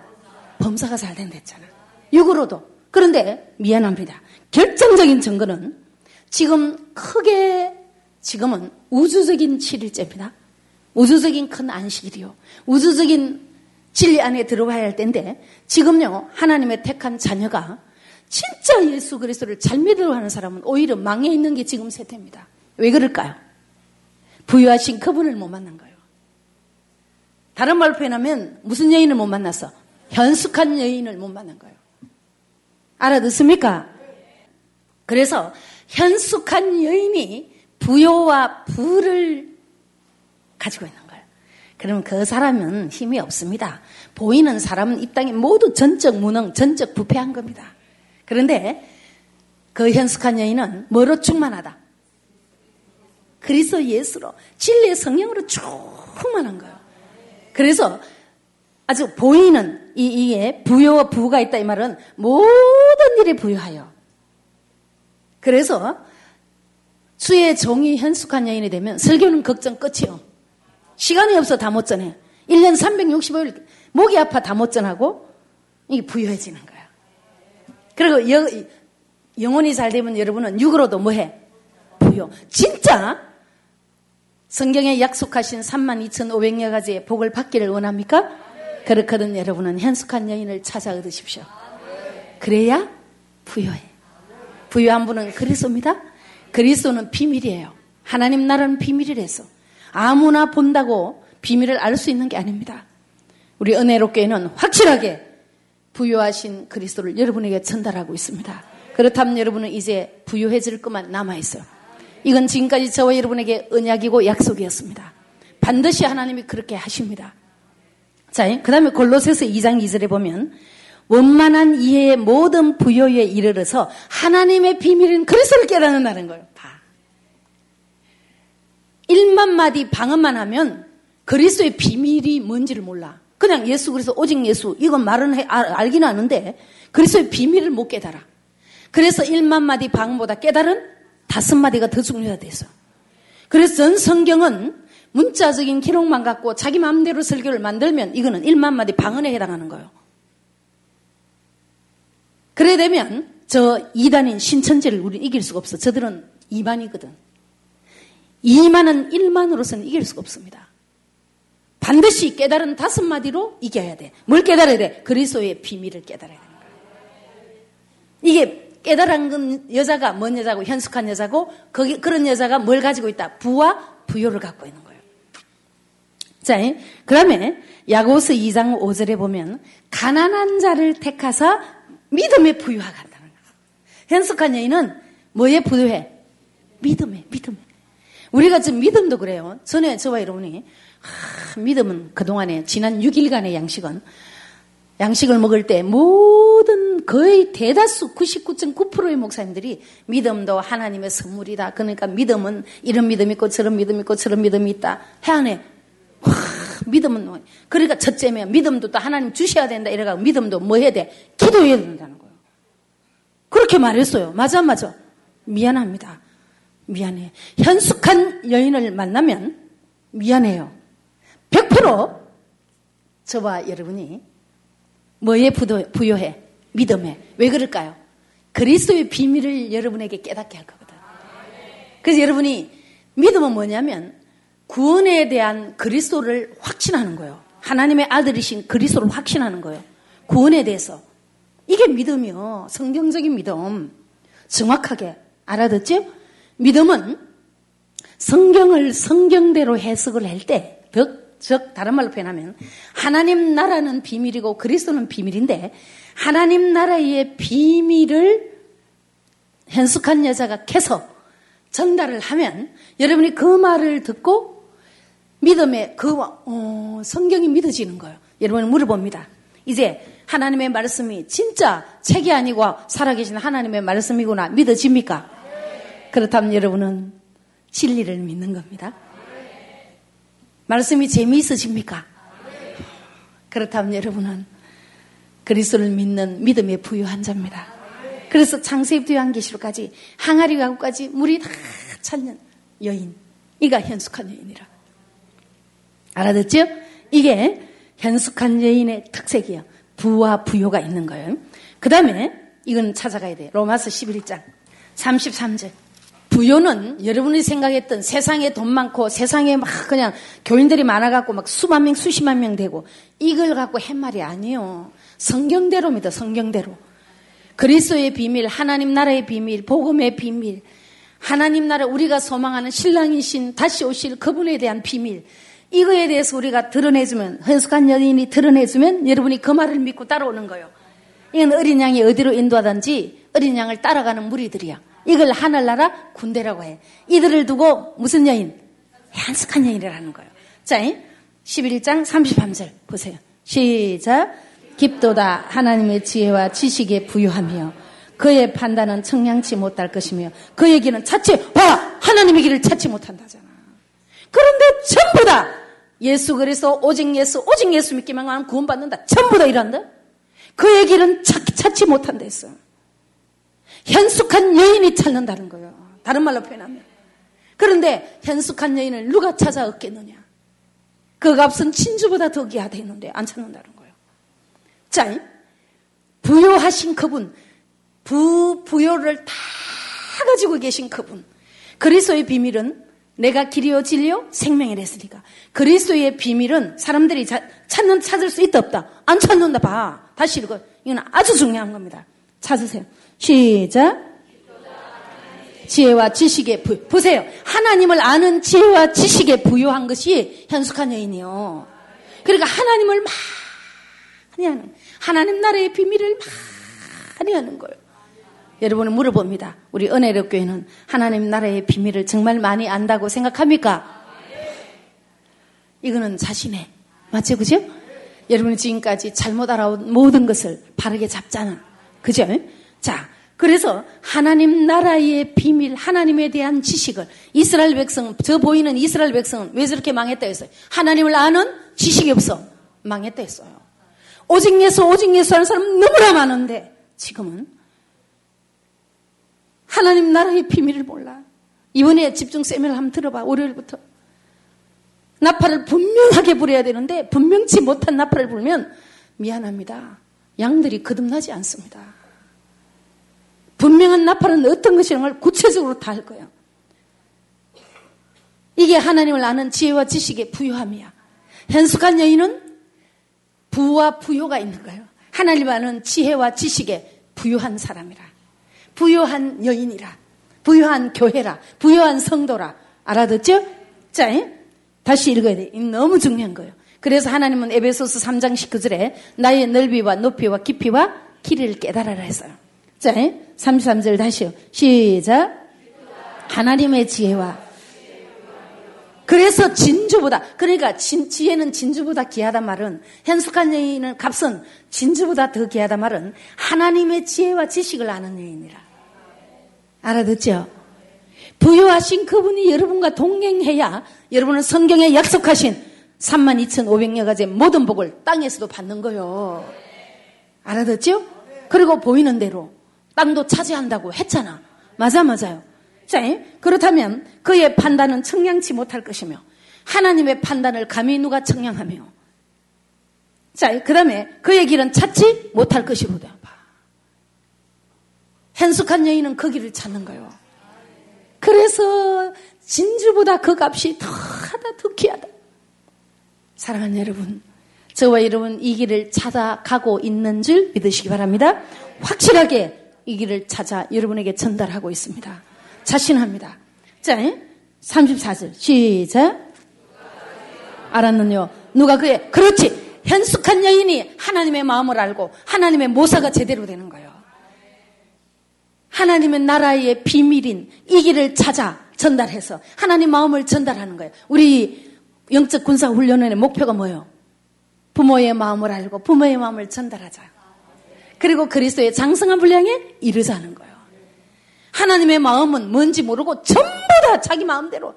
범사가 잘 된다 했잖아. 육으로도. 그런데 미안합니다. 결정적인 증거는 지금 크게 지금은 우주적인 7일째입니다. 우주적인 큰 안식일이요. 우주적인 진리 안에 들어와야 할 때인데 지금요 하나님의 택한 자녀가 진짜 예수 그리스도를 잘 믿으려 하는 사람은 오히려 망해 있는 게 지금 세태입니다. 왜 그럴까요? 부유하신 그분을 못 만난 거예요. 다른 말로 표현하면 무슨 여인을 못 만났어? 현숙한 여인을 못 만난 거예요. 알아듣습니까? 그래서 현숙한 여인이 부요와 부를 가지고 있는 거예요. 그러면 그 사람은 힘이 없습니다. 보이는 사람은 이 땅에 모두 전적 무능, 전적 부패한 겁니다. 그런데 그 현숙한 여인은 뭐로 충만하다? 그리스도 예수로 진리의 성령으로 충만한 거예요. 그래서 아주 보이는 이, 이에 부여와 부가 있다 이 말은 모든 일에 부여하여. 그래서 수의 종이 현숙한 여인이 되면 설교는 걱정 끝이요. 시간이 없어 다 못 전해. 1년 365일 목이 아파 다 못 전하고 이게 부여해지는 거예요. 그리고 여, 영혼이 잘 되면 여러분은 육으로도 뭐해? 부여. 진짜 성경에 약속하신 3만 2,500여 가지의 복을 받기를 원합니까? 그렇거든 여러분은 현숙한 여인을 찾아 얻으십시오. 그래야 부여해. 부여한 분은 그리스도입니다. 그리스도는 비밀이에요. 하나님 나라는 비밀이라서 아무나 본다고 비밀을 알 수 있는 게 아닙니다. 우리 은혜롭게는 확실하게 부유하신 그리스도를 여러분에게 전달하고 있습니다. 그렇다면 여러분은 이제 부유해질 것만 남아있어요. 이건 지금까지 저와 여러분에게 언약이고 약속이었습니다. 반드시 하나님이 그렇게 하십니다. 자, 그 다음에 골로새서 2장 2절에 보면 원만한 이해의 모든 부여에 이르러서 하나님의 비밀인 그리스도를 깨닫는다는 거예요. 봐. 1만 마디 방언만 하면 그리스도의 비밀이 뭔지를 몰라. 그냥 예수 그래서 오직 예수 이건 말은 해, 알, 알긴 아는데 그리스도의 비밀을 못 깨달아. 그래서 1만 마디 방보다 깨달은 다섯 마디가 더 중요하대서. 그래서 전 성경은 문자적인 기록만 갖고 자기 마음대로 설교를 만들면 이거는 1만 마디 방언에 해당하는 거예요. 그래 되면 저 이단인 신천지를 우리 이길 수가 없어. 저들은 2만이거든. 2만은 1만으로서는 이길 수가 없습니다. 반드시 깨달은 다섯 마디로 이겨야 돼. 뭘 깨달아야 돼? 그리스도의 비밀을 깨달아야 되는 거야. 이게 깨달은 건 여자가 뭔 여자고 현숙한 여자고 거기 그런 여자가 뭘 가지고 있다? 부와 부요를 갖고 있는 거예요. 자, 그다음에 야고스 2장 5절에 보면 가난한 자를 택하사 믿음에 부유하간다는 거예요. 현숙한 여인은 뭐에 부유해? 믿음에, 믿음에. 우리가 지금 믿음도 그래요. 전에 저와 여러분이 하, 믿음은 그동안에 지난 6일간의 양식은 양식을 먹을 때 모든 거의 대다수 99.9%의 목사님들이 믿음도 하나님의 선물이다. 그러니까 믿음은 이런 믿음 있고 저런 믿음 있고 저런 믿음이 있다. 해안에 와, 믿음은 뭐 그러니까 첫째면 믿음도 또 하나님 주셔야 된다. 이래가 믿음도 뭐 해야 돼? 기도해야 된다는 거예요. 그렇게 말했어요. 맞아 맞아. 미안합니다. 미안해. 현숙한 여인을 만나면 미안해요. 100% 저와 여러분이 뭐에 부여해? 믿음에. 왜 그럴까요? 그리스도의 비밀을 여러분에게 깨닫게 할 거거든. 그래서 여러분이 믿음은 뭐냐면 구원에 대한 그리스도를 확신하는 거예요. 하나님의 아들이신 그리스도를 확신하는 거예요. 구원에 대해서. 이게 믿음이요. 성경적인 믿음. 정확하게 알아듣죠? 믿음은 성경을 성경대로 해석을 할 때, 즉, 다른 말로 표현하면, 하나님 나라는 비밀이고 그리스도는 비밀인데, 하나님 나라의 비밀을 현숙한 여자가 캐서 전달을 하면, 여러분이 그 말을 듣고, 믿음에 그, 어, 성경이 믿어지는 거예요. 여러분 물어봅니다. 이제 하나님의 말씀이 진짜 책이 아니고 살아계신 하나님의 말씀이구나 믿어집니까? 그렇다면 여러분은 진리를 믿는 겁니다. 말씀이 재미있으십니까? 그렇다면 여러분은 그리스도를 믿는 믿음에 부유한 자입니다. 그래서 창세기부터 요한계시록까지 항아리 가구까지 물이 다 찼는 여인. 이가 현숙한 여인이라. 알아듣죠? 이게 현숙한 여인의 특색이에요. 부와 부요가 있는 거예요. 그 다음에 이건 찾아가야 돼. 로마서 11장 33절. 부요는 여러분이 생각했던 세상에 돈 많고 세상에 막 그냥 교인들이 많아갖고 막 수만 명, 수십만 명 되고 이걸 갖고 한 말이 아니에요. 성경대로입니다. 성경대로. 그리스도의 비밀, 하나님 나라의 비밀, 복음의 비밀, 하나님 나라 우리가 소망하는 신랑이신 다시 오실 그분에 대한 비밀. 이거에 대해서 우리가 드러내주면, 헌숙한 여인이 드러내주면 여러분이 그 말을 믿고 따라오는 거예요. 이건 어린 양이 어디로 인도하든지 어린 양을 따라가는 무리들이야. 이걸 하늘나라 군대라고 해. 이들을 두고 무슨 여인? 한숙한 여인이라는 거예요. 자, 11장 33절 보세요. 시작. 깊도다 하나님의 지혜와 지식에 부유하며 그의 판단은 청량치 못할 것이며 그의 길은 찾지 봐 하나님의 길을 찾지 못한다잖아. 그런데 전부 다 예수 그리스도 오직 예수 오직 예수 믿기만 하면 구원받는다. 전부 다 이란다. 그의 길은 찾, 찾지 못한다 했어. 현숙한 여인이 찾는다는 거예요. 다른 말로 표현하면. 그런데 현숙한 여인을 누가 찾아 얻겠느냐? 그 값은 진주보다 더 귀하다 했는데 안 찾는다는 거예요. 자, 부여하신 그분, 부, 부여를 다 가지고 계신 그분. 그리스도의 비밀은 내가 길이요 진리요 생명이랬으니까. 그리스도의 비밀은 사람들이 자, 찾는 찾을 수 있다 없다. 안 찾는다 봐. 다시 읽어. 이건 아주 중요한 겁니다. 찾으세요. 시작. 지혜와 지식에 부 보세요. 하나님을 아는 지혜와 지식에 부여한 것이 현숙한 여인이요. 그러니까 하나님을 많이 하는 하나님 나라의 비밀을 많이 하는 거예요. 여러분은 물어봅니다. 우리 은혜력 교회는 하나님 나라의 비밀을 정말 많이 안다고 생각합니까? 이거는 자신의 맞죠, 그죠? 여러분이 지금까지 잘못 알아온 모든 것을 바르게 잡잖아, 그죠? 자, 그래서 하나님 나라의 비밀, 하나님에 대한 지식을 이스라엘 백성, 저 보이는 이스라엘 백성은 왜 저렇게 망했다 했어요? 하나님을 아는 지식이 없어. 망했다 했어요. 오직 예수, 오직 예수 하는 사람 너무나 많은데 지금은 하나님 나라의 비밀을 몰라. 이번에 집중 세미나를 한번 들어봐. 월요일부터. 나팔을 분명하게 불어야 되는데 분명치 못한 나팔을 불면 미안합니다. 양들이 거듭나지 않습니다. 분명한 나팔은 어떤 것이라는 걸 구체적으로 다 할 거예요. 이게 하나님을 아는 지혜와 지식의 부유함이야. 현숙한 여인은 부와 부요가 있는 거예요. 하나님 아는 지혜와 지식의 부유한 사람이라. 부유한 여인이라. 부유한 교회라. 부유한 성도라. 알아듣죠? 자, 다시 읽어야 돼. 너무 중요한 거예요. 그래서 하나님은 에베소스 3장 19절에 나의 넓이와 높이와 깊이와 길이를 깨달아라 했어요. 자, 33절 다시요. 시작. 하나님의 지혜와 그래서 진주보다 그러니까 진, 지혜는 진주보다 귀하단 말은 현숙한 여인은 값은 진주보다 더 귀하단 말은 하나님의 지혜와 지식을 아는 여인이라 알아듣죠? 부여하신 그분이 여러분과 동행해야 여러분은 성경에 약속하신 32,500여 가지의 모든 복을 땅에서도 받는 거요. 알아듣죠? 그리고 보이는 대로 땅도 차지한다고 했잖아. 맞아, 맞아요. 자, 그렇다면 그의 판단은 청량치 못할 것이며 하나님의 판단을 감히 누가 청량하며 자, 그 다음에 그의 길은 찾지 못할 것이로다. 현숙한 여인은 그 길을 찾는 거예요. 그래서 진주보다 그 값이 더 하다, 더 귀하다. 사랑하는 여러분, 저와 여러분 이 길을 찾아가고 있는 줄 믿으시기 바랍니다. 확실하게 이 길을 찾아 여러분에게 전달하고 있습니다. 자신합니다. 자, 34절. 시작. 알았느뇨. 누가 그의, 그렇지. 현숙한 여인이 하나님의 마음을 알고 하나님의 모사가 제대로 되는 거예요. 하나님의 나라의 비밀인 이 길을 찾아 전달해서 하나님 마음을 전달하는 거예요. 우리 영적 군사 훈련의 목표가 뭐예요? 부모의 마음을 알고 부모의 마음을 전달하자. 그리고 그리스도의 장성한 분량에 이르자는 거예요. 하나님의 마음은 뭔지 모르고 전부 다 자기 마음대로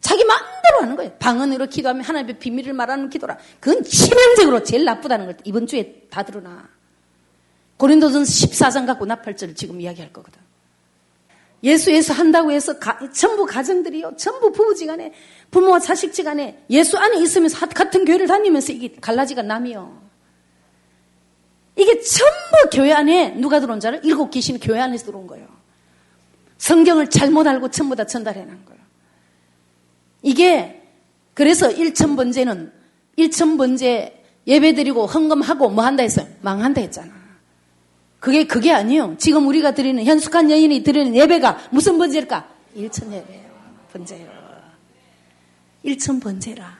자기 마음대로 하는 거예요. 방언으로 기도하면 하나님의 비밀을 말하는 기도라. 그건 치명적으로 제일 나쁘다는 걸 이번 주에 다 드러나. 고린도전 14장 갖고 나팔절을 지금 이야기할 거거든. 예수 예수 한다고 해서 가, 전부 가정들이요. 전부 부부지간에 부모와 자식지간에 예수 안에 있으면서 같은 교회를 다니면서 이게 갈라지가 남이요. 이게 전부 교회 안에 누가 들어온 자를 일곱 귀신이 교회 안에서 들어온 거예요. 성경을 잘못 알고 전부 다 전달해 놓은 거예요. 이게 그래서 일천 번제는 일천 번제 예배 드리고 헌금하고 뭐 한다 했어요? 망한다 했잖아. 그게 그게 아니에요. 지금 우리가 드리는 현숙한 여인이 드리는 예배가 무슨 번제일까? 일천 예배예요. 번제요. 일천 번제라.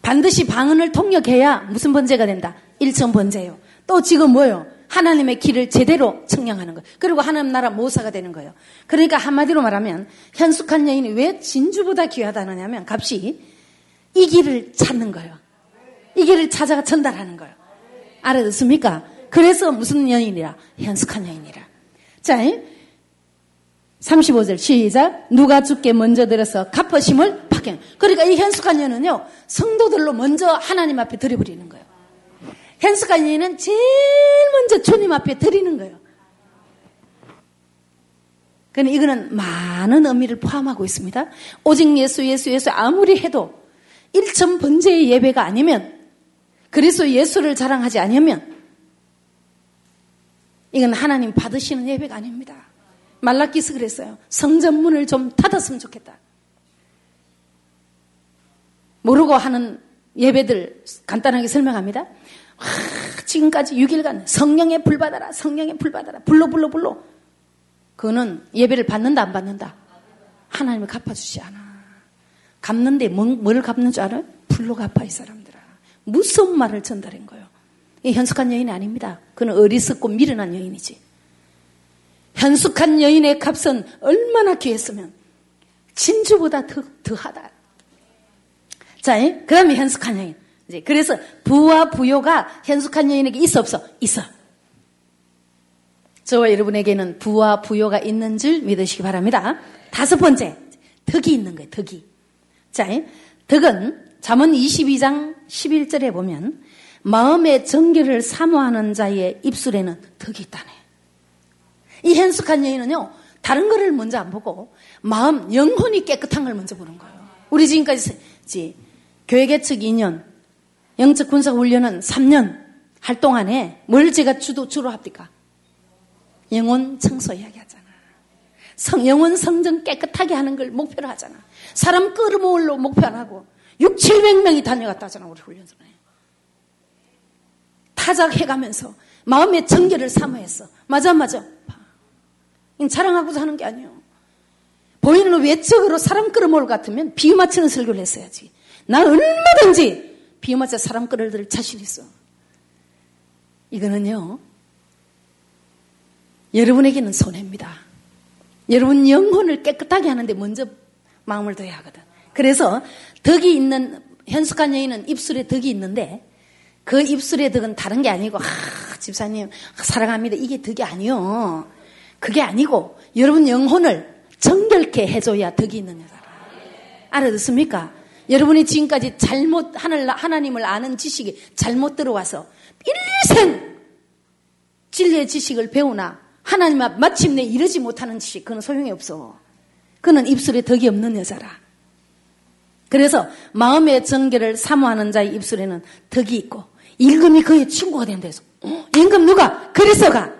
반드시 방언을 통역해야 무슨 번제가 된다? 일천 번제요. 또 지금 뭐요? 하나님의 길을 제대로 청량하는 거예요. 그리고 하나님 나라 모사가 되는 거예요. 그러니까 한마디로 말하면 현숙한 여인이 왜 진주보다 귀하다느냐 하면 값이 이 길을 찾는 거예요. 이 길을 찾아가 전달하는 거예요. 알아듣습니까? 그래서 무슨 여인이라? 현숙한 여인이라. 자, 35절 시작. 누가 죽게 먼저 들어서 갚으심을 받게. 그러니까 이 현숙한 여인은요, 성도들로 먼저 하나님 앞에 드려버리는 거예요. 현숙한 여인은 제일 먼저 주님 앞에 드리는 거예요. 그런데 이거는 많은 의미를 포함하고 있습니다. 오직 예수, 예수, 예수 아무리 해도 일천 번제의 예배가 아니면 그리스도 예수를 자랑하지 않으면 이건 하나님 받으시는 예배가 아닙니다. 말라기스 그랬어요. 성전문을 좀 닫았으면 좋겠다. 모르고 하는 예배들 간단하게 설명합니다. 와, 지금까지 6일간 성령의 불 받아라, 성령의 불 받아라, 불러, 불러, 불러. 그거는 예배를 받는다, 안 받는다? 하나님을 갚아주지 않아. 갚는데 뭐, 뭘 갚는 줄 알아요? 불로 갚아, 이 사람들아. 무서운 말을 전달한 거예요. 이 현숙한 여인이 아닙니다. 그는 어리석고 미련한 여인이지. 현숙한 여인의 값은 얼마나 귀했으면 진주보다 더, 더하다. 자, 그 다음에 현숙한 여인. 이제 그래서 부와 부요가 현숙한 여인에게 있어 없어? 있어. 저와 여러분에게는 부와 부요가 있는 줄 믿으시기 바랍니다. 다섯 번째, 덕이 있는 거예요, 덕이. 자, 덕은 잠언 22장 11절에 보면 마음의 정결을 사모하는 자의 입술에는 덕이 있다네. 이 현숙한 여인은요, 다른 거를 먼저 안 보고 마음, 영혼이 깨끗한 걸 먼저 보는 거예요. 우리 지금까지 교회 개척 2년, 영적 군사 훈련은 3년 할 동안에 뭘 제가 주도 주로 합니까? 영혼 청소 이야기하잖아. 성, 영혼 성전 깨끗하게 하는 걸 목표로 하잖아. 사람 끌어모을로 목표 안 하고 6, 700명이 다녀갔다 하잖아, 우리 훈련소에. 타작해가면서 마음의 정결을 사모했어. 맞아, 맞아. 자랑하고자 하는 게 아니에요. 보이는 외적으로 사람 끌어모을 것 같으면 비유 맞추는 설교를 했어야지. 난 얼마든지 비유 맞춰 사람 끌어들 자신 있어. 이거는요, 여러분에게는 손해입니다. 여러분 영혼을 깨끗하게 하는데 먼저 마음을 둬야 하거든. 그래서 덕이 있는 현숙한 여인은 입술에 덕이 있는데 그 입술의 덕은 다른 게 아니고 아, 집사님 사랑합니다. 이게 덕이 아니요. 그게 아니고 여러분 영혼을 정결케 해줘야 덕이 있는 여자라. 알아듣습니까? 여러분이 지금까지 잘못 하늘 하나님을 아는 지식이 잘못 들어와서 일생 진리의 지식을 배우나 하나님 앞 마침내 이르지 못하는 지식 그는 소용이 없어. 그는 입술에 덕이 없는 여자라. 그래서 마음의 정결을 사모하는 자의 입술에는 덕이 있고 임금이 그의 친구가 된대서 어? 임금 누가? 그리스가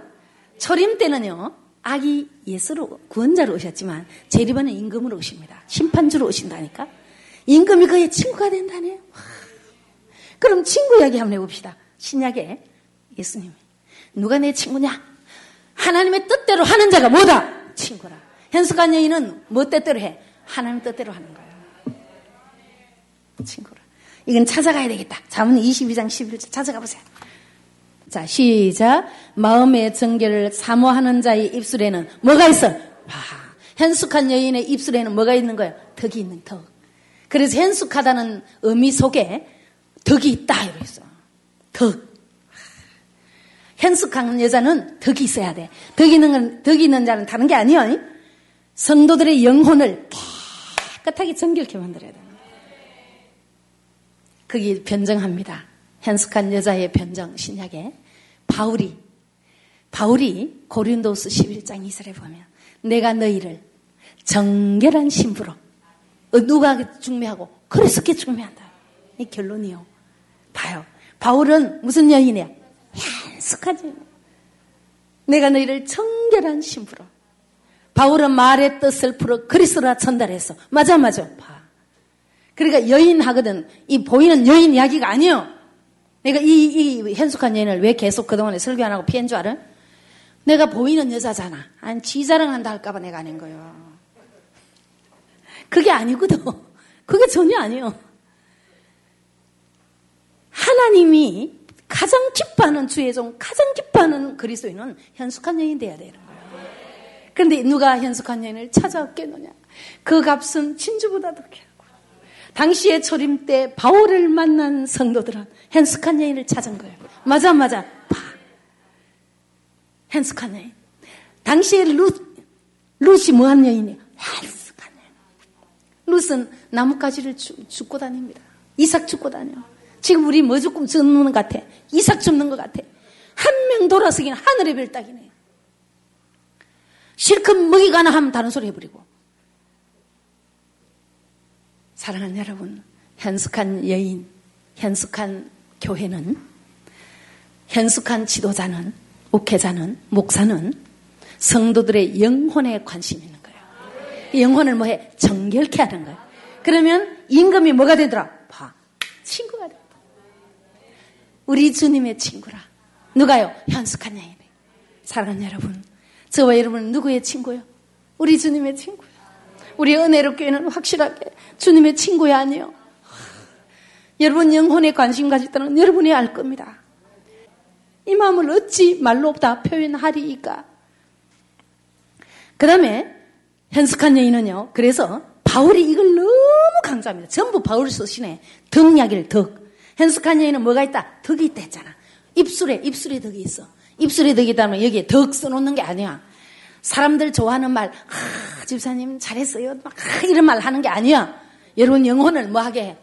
초림 때는요 아기 예수로 구원자로 오셨지만 재림하는 임금으로 오십니다. 심판주로 오신다니까. 임금이 그의 친구가 된다네요. 그럼 친구 이야기 한번 해봅시다. 신약에 예수님 누가 내 친구냐? 하나님의 뜻대로 하는 자가 뭐다? 친구라. 현숙한 여인은 뭐 뜻대로 해? 하나님 뜻대로 하는 거예요. 친구라. 이건 찾아가야 되겠다. 자문 22장 11절 찾아가 보세요. 자, 시작. 마음의 정결을 사모하는 자의 입술에는 뭐가 있어? 아, 현숙한 여인의 입술에는 뭐가 있는 거예요? 덕이 있는 덕. 그래서 현숙하다는 의미 속에 덕이 있다. 있어. 덕. 현숙한 여자는 덕이 있어야 돼. 덕 있는 건, 덕 있는 자는 다른 게 아니요. 성도들의 영혼을 깨끗하게 정결케 만들어야 돼. 그게 변정합니다. 현숙한 여자의 변정, 신약에. 바울이, 바울이 고린도스 11장 2절에 보면, 내가 너희를 정결한 신부로, 어, 누가 중매하고, 그리스께 중매한다. 이 결론이요. 봐요. 바울은 무슨 여인이야? 현숙하지. 내가 너희를 정결한 신부로. 바울은 말의 뜻을 풀어 그리스도라 전달했어. 맞아, 맞아. 봐. 그러니까 여인 하거든. 이 보이는 여인 이야기가 아니요. 내가 이, 이 현숙한 여인을 왜 계속 그동안에 설교 안 하고 피한 줄 알아? 내가 보이는 여자잖아. 아니, 지자랑한다 할까봐 내가 아닌 거예요. 그게 아니거든. 그게 전혀 아니에요. 하나님이 가장 기뻐하는 주의 종, 가장 기뻐하는 그리스도인은 현숙한 여인이 돼야 되는 거예요. 그런데 누가 현숙한 여인을 찾아왔겠느냐? 그 값은 진주보다 더 귀하고. 당시의 초림 때 바울을 만난 성도들은 현숙한 여인을 찾은 거예요. 맞아, 맞아. 봐. 현숙한 여인. 당시에 루, 룻이 뭐한 여인이에요? 현숙한 여인. 룻은 나뭇가지를 죽 고 다닙니다. 이삭 죽고 다녀. 지금 우리 뭐 죽고 죽는 것 같아? 이삭 죽는 것 같아. 한 명 돌아서기는 하늘의 별 따기네. 실컷 먹이가 나 하면 다른 소리 해버리고. 사랑하는 여러분, 현숙한 여인, 현숙한 교회는, 현숙한 지도자는, 목회자는, 목사는 성도들의 영혼에 관심이 있는 거예요. 영혼을 뭐해? 정결케 하는 거예요. 그러면 임금이 뭐가 되더라? 봐. 친구가 돼. 우리 주님의 친구라. 누가요? 현숙한 여인이. 사랑하는 여러분, 저와 여러분은 누구의 친구요? 우리 주님의 친구요. 우리 은혜로 교회는 확실하게 주님의 친구야 아니요. 여러분 영혼에 관심 가졌다는 여러분이 알 겁니다. 이 마음을 어찌 말로 다 표현하리이까? 그 다음에 현숙한 여인은요. 그래서 바울이 이걸 너무 강조합니다. 전부 바울이 쓰시네. 덕 이야기를 덕. 현숙한 여인은 뭐가 있다? 덕이 있다 했잖아. 입술에, 입술에 덕이 있어. 입술에 덕이 있다면 여기에 덕 써놓는 게 아니야. 사람들 좋아하는 말, 아, 집사님 잘했어요. 막 아, 이런 말 하는 게 아니야. 여러분 영혼을 뭐 하게 해?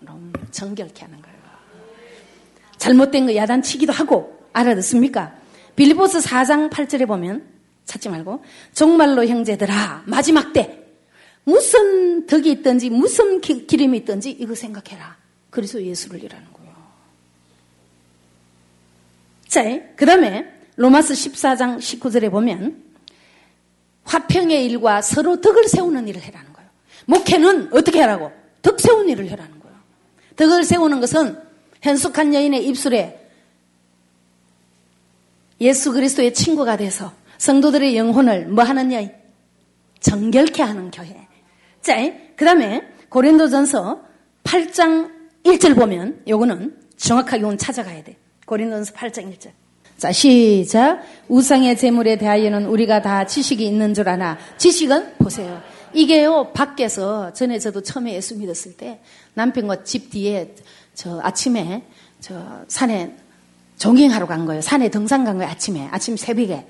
너무 정결케 하는 거예요. 잘못된 거 야단치기도 하고 알아듣습니까? 빌리보스 4장 8절에 보면 찾지 말고 정말로 형제들아 마지막 때 무슨 덕이 있든지 무슨 기, 기름이 있든지 이거 생각해라. 그래서 예수를 일하는 거예요. 자, 그 다음에 로마스 14장 19절에 보면 화평의 일과 서로 덕을 세우는 일을 해라는 거예요. 목회는 어떻게 하라고? 덕 세우는 일을 해라는 거예요. 덕을 세우는 것은 현숙한 여인의 입술에 예수 그리스도의 친구가 돼서 성도들의 영혼을 뭐 하느냐? 정결케 하는 교회. 자, 그 다음에 고린도전서 8장 1절 보면 요거는 정확하게 오늘 찾아가야 돼. 고린도전서 8장 1절. 자, 시작. 우상의 재물에 대하여는 우리가 다 지식이 있는 줄 아나. 지식은 보세요. 이게요, 밖에서, 전에 저도 처음에 예수 믿었을 때, 남편과 집 뒤에, 저 아침에, 저 산에 조깅하러 간 거예요. 산에 등산 간 거예요, 아침에. 아침 새벽에.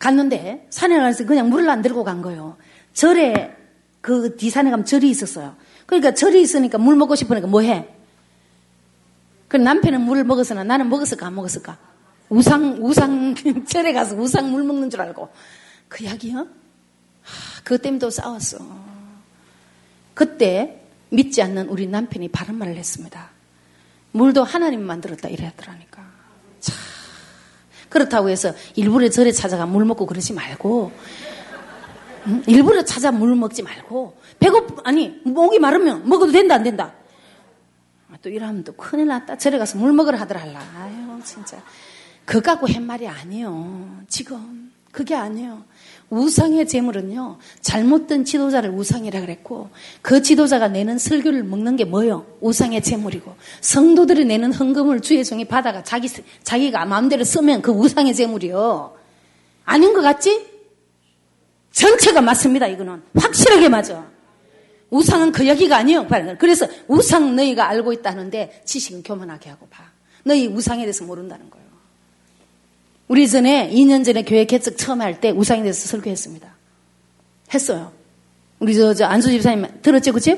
갔는데, 산에 가서 그냥 물을 안 들고 간 거예요. 절에, 그 뒤산에 가면 절이 있었어요. 그러니까 절이 있으니까 물 먹고 싶으니까 뭐 해? 그 남편은 물을 먹었으나 나는 먹었을까, 안 먹었을까? 우상, 우상, 절에 가서 우상 물 먹는 줄 알고. 그? 하, 그것 때문에 또 싸웠어. 그때 믿지 않는 우리 남편이 바른 말을 했습니다. 물도 하나님 만들었다 이랬더라니까. 참. 그렇다고 해서 일부러 절에 찾아가 물 먹고 그러지 말고, 응? 일부러 찾아 물 먹지 말고, 배고프, 아니, 목이 마르면 먹어도 된다, 안 된다? 아, 또 이러면 또 큰일 났다. 절에 가서 물 먹으러 하더라. 아유, 진짜. 그거 갖고 한 말이 아니에요. 지금. 그게 아니에요. 우상의 재물은요, 잘못된 지도자를 우상이라 그랬고, 그 지도자가 내는 설교를 먹는 게 뭐요? 우상의 재물이고, 성도들이 내는 헌금을 주의 종이 받아가 자기, 자기가 마음대로 쓰면 그 우상의 재물이요. 아닌 것 같지? 전체가 맞습니다, 이거는. 확실하게 맞아. 우상은 그 얘기가 아니에요. 그래서 우상 너희가 알고 있다는데 지식은 교만하게 하고 봐. 너희 우상에 대해서 모른다는 거예요. 우리 전에 2년 전에 교회 개척 처음 할 때 우상에 대해서 설교했습니다. 했어요. 우리 저, 저 안수 집사님 들었죠, 그죠?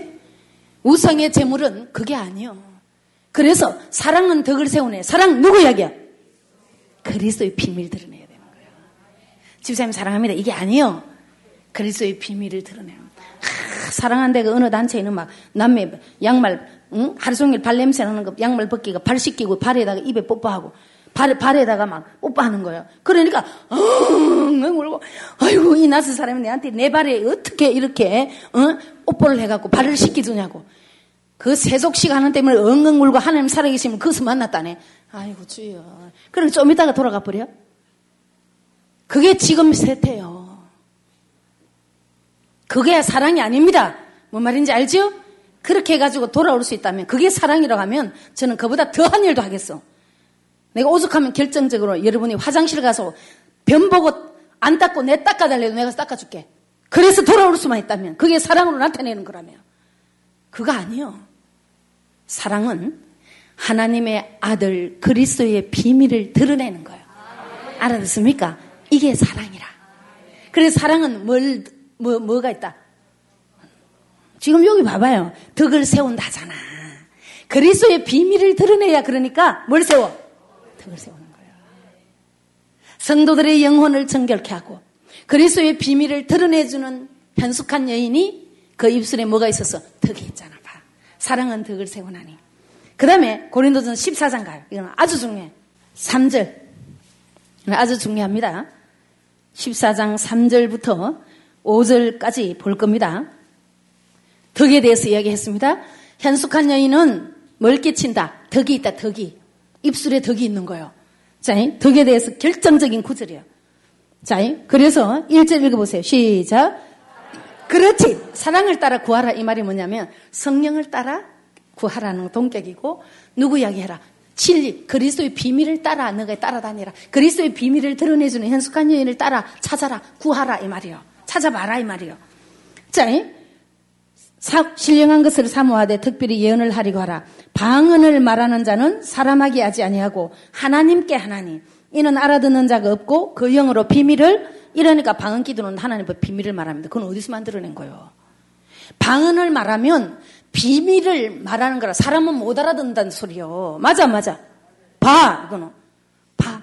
우상의 재물은 그게 아니요. 그래서 사랑은 덕을 세우네. 사랑 누구 이야기야? 그리스도의 비밀 드러내야 되는 거예요. 집사님 사랑합니다. 이게 아니요. 그리스도의 비밀을 드러내요. 하, 사랑한 데가 어느 단체에는 막 남매 양말 응? 하루 종일 발 냄새 나는 거 양말 벗기가 발 씻기고 발에다가 입에 뽀뽀하고 발, 발에다가 막 뽀뽀하는 거예요. 그러니까, 엉엉 울고, 아이고, 이 낯선 사람이 내한테 내 발에 어떻게 이렇게, 어? 뽀뽀를 해갖고 발을 씻기주냐고. 그 세속 시간 때문에 엉엉 울고 하나님 살아계시면 그것을 만났다네. 아이고, 주여. 그럼 좀 이따가 돌아가 버려? 그게 지금 세태요. 그게 사랑이 아닙니다. 뭔 말인지 알죠? 그렇게 해가지고 돌아올 수 있다면, 그게 사랑이라고 하면 저는 그보다 더한 일도 하겠어. 내가 오죽하면 결정적으로 여러분이 화장실 가서 변 보고 안 닦고 내 닦아달래도 내가 닦아줄게. 그래서 돌아올 수만 있다면 그게 사랑으로 나타내는 거라며. 그거 아니요. 사랑은 하나님의 아들 그리스도의 비밀을 드러내는 거예요. 알아듣습니까? 이게 사랑이라. 그래서 사랑은 뭘, 뭐, 뭐가 있다? 지금 여기 봐봐요. 덕을 세운다잖아. 그리스도의 비밀을 드러내야 그러니까 뭘 세워? 덕을 세우는 거예요. 성도들의 영혼을 정결케 하고 그리스도의 비밀을 드러내주는 현숙한 여인이 그 입술에 뭐가 있어서 덕이 있잖아. 봐. 사랑은 덕을 세우나니. 그 다음에 고린도전 14장 가요. 이건 아주 중요해. 3절. 아주 중요합니다. 14장 3절부터 5절까지 볼 겁니다. 덕에 대해서 이야기했습니다. 현숙한 여인은 뭘 끼친다? 덕이 있다, 덕이. 입술에 덕이 있는 거예요. 자, 덕에 대해서 결정적인 구절이에요. 자, 그래서 1절 읽어보세요. 시작. 그렇지. 사랑을 따라 구하라. 이 말이 뭐냐면 성령을 따라 구하라는 동격이고 누구 이야기해라. 진리, 그리스도의 비밀을 따라 너가 따라다니라. 그리스도의 비밀을 드러내주는 현숙한 여인을 따라 찾아라. 구하라. 이 말이요. 찾아봐라. 이 말이요. 자, 사, 신령한 것을 사모하되 특별히 예언을 하리고 하라. 방언을 말하는 자는 사람에게 하지 아니하고 하나님께 하나님. 이는 알아듣는 자가 없고 그 영으로 비밀을 이러니까 방언 기도는 하나님의 비밀을 말합니다. 그건 어디서 만들어낸 거예요? 방언을 말하면 비밀을 말하는 거라 사람은 못 알아듣는다는 소리요. 맞아 맞아. 봐 이거는 봐.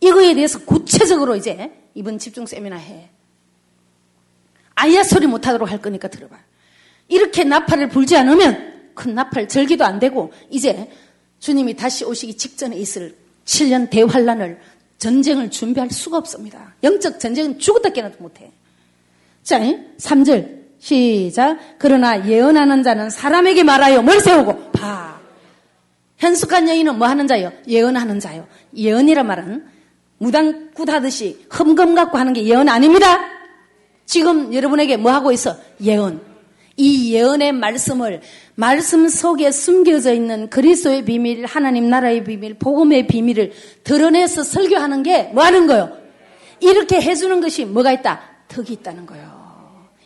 이거에 대해서 구체적으로 이제 이번 집중 세미나 해. 아예 소리 못하도록 할 거니까 들어봐. 이렇게 나팔을 불지 않으면 큰 나팔 절기도 안 되고 이제 주님이 다시 오시기 직전에 있을 7년 대환란을 전쟁을 준비할 수가 없습니다. 영적 전쟁은 죽었다 깨어나도 못해. 자, 3절 시작. 그러나 예언하는 자는 사람에게 말하여 뭘 세우고 봐. 현숙한 여인은 뭐 하는 자요? 예언하는 자요. 예언이란 말은 무당굿 하듯이 흠금 갖고 하는 게 예언 아닙니다. 지금 여러분에게 뭐 하고 있어? 예언. 이 예언의 말씀을 말씀 속에 숨겨져 있는 그리스도의 비밀, 하나님 나라의 비밀, 복음의 비밀을 드러내서 설교하는 게 뭐 하는 거요? 이렇게 해주는 것이 뭐가 있다? 덕이 있다는 거요.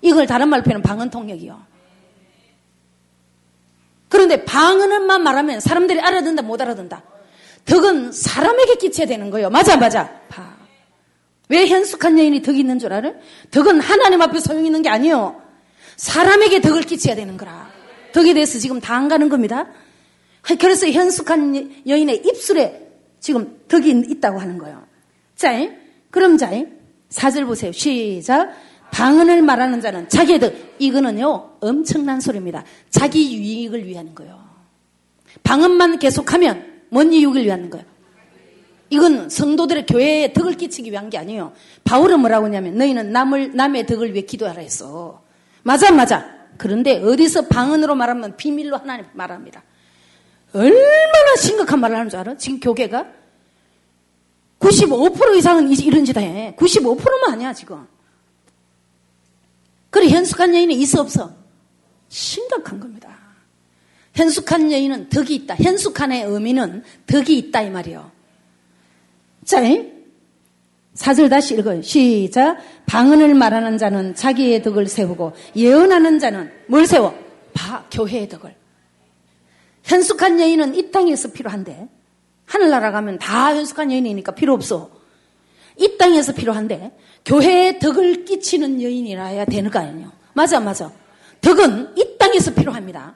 이걸 다른 말로 표현하면 방언 통역이요. 그런데 방언만 말하면 사람들이 알아듣는다, 못 알아듣는다. 덕은 사람에게 끼쳐야 되는 거예요. 맞아, 맞아. 봐. 왜 현숙한 여인이 덕이 있는 줄 알아요? 덕은 하나님 앞에 소용 있는 게 아니에요. 사람에게 덕을 끼쳐야 되는 거라. 덕에 대해서 지금 다 안 가는 겁니다. 그래서 현숙한 여인의 입술에 지금 덕이 있다고 하는 거예요. 자, 그럼 자, 사절 보세요. 시작. 방언을 말하는 자는 자기의 덕. 이거는요, 엄청난 소리입니다. 자기 유익을 위한 거예요. 방언만 계속하면 뭔 유익을 위한 거예요? 이건 성도들의 교회에 덕을 끼치기 위한 게 아니에요. 바울은 뭐라고 하냐면 너희는 남을 남의 덕을 위해 기도하라 했어. 맞아, 맞아. 그런데 어디서 방언으로 말하면 비밀로 하나님 말합니다. 얼마나 심각한 말을 하는 줄 알아? 지금 교계가? 95% 이상은 이런 짓 해. 95%만 아니야, 지금. 그래, 현숙한 여인이 있어, 없어? 심각한 겁니다. 현숙한 여인은 덕이 있다. 현숙한의 의미는 덕이 있다, 이 말이요. 자, 사절 다시 읽어요. 시작. 방언을 말하는 자는 자기의 덕을 세우고 예언하는 자는 뭘 세워? 바, 교회의 덕을. 현숙한 여인은 이 땅에서 필요한데 하늘나라 가면 다 현숙한 여인이니까 필요 없어. 이 땅에서 필요한데 교회에 덕을 끼치는 여인이라 해야 되는 거 아니에요. 맞아, 맞아. 덕은 이 땅에서 필요합니다.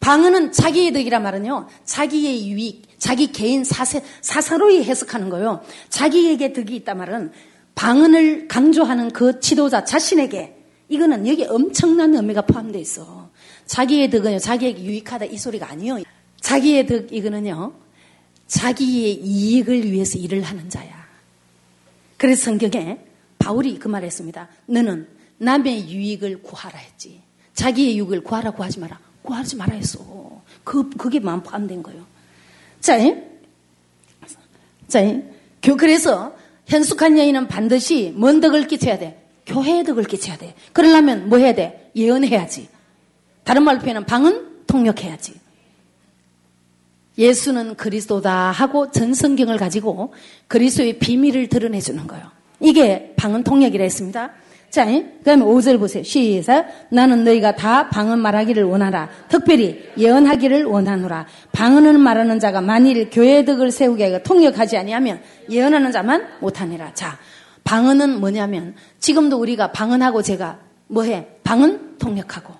방언은 자기의 덕이라 말은요, 자기의 유익, 자기 개인 사세, 사사로이 해석하는 거요. 자기에게 덕이 있다 말은 방언을 강조하는 그 지도자 자신에게 이거는 여기 엄청난 의미가 포함되어 있어. 자기의 덕은요, 자기에게 유익하다 이 소리가 아니요. 자기의 덕 이거는요, 자기의 이익을 위해서 일을 하는 자야. 그래서 성경에 바울이 그 말했습니다. 너는 남의 유익을 구하라 했지. 자기의 유익을 구하라고 하지 마라. 구하지 말아 했어. 그, 그게 마음 포함된 거예요. 자, 자, 그래서 현숙한 여인은 반드시 뭔 덕을 끼쳐야 돼? 교회의 덕을 끼쳐야 돼. 그러려면 뭐 해야 돼? 예언해야지. 다른 말로 표현하면 방은 통역해야지. 예수는 그리스도다 하고 전 성경을 가지고 그리스도의 비밀을 드러내주는 거예요. 이게 방언 통역이라 했습니다. 자, 그 다음에 5절 보세요. 시작. 나는 너희가 다 방언 말하기를 원하라. 특별히 예언하기를 원하노라. 방언을 말하는 자가 만일 교회 덕을 세우게 통역하지 아니하면 예언하는 자만 못하니라. 자, 방언은 뭐냐면 지금도 우리가 방언하고 제가 뭐해? 방언 통역하고.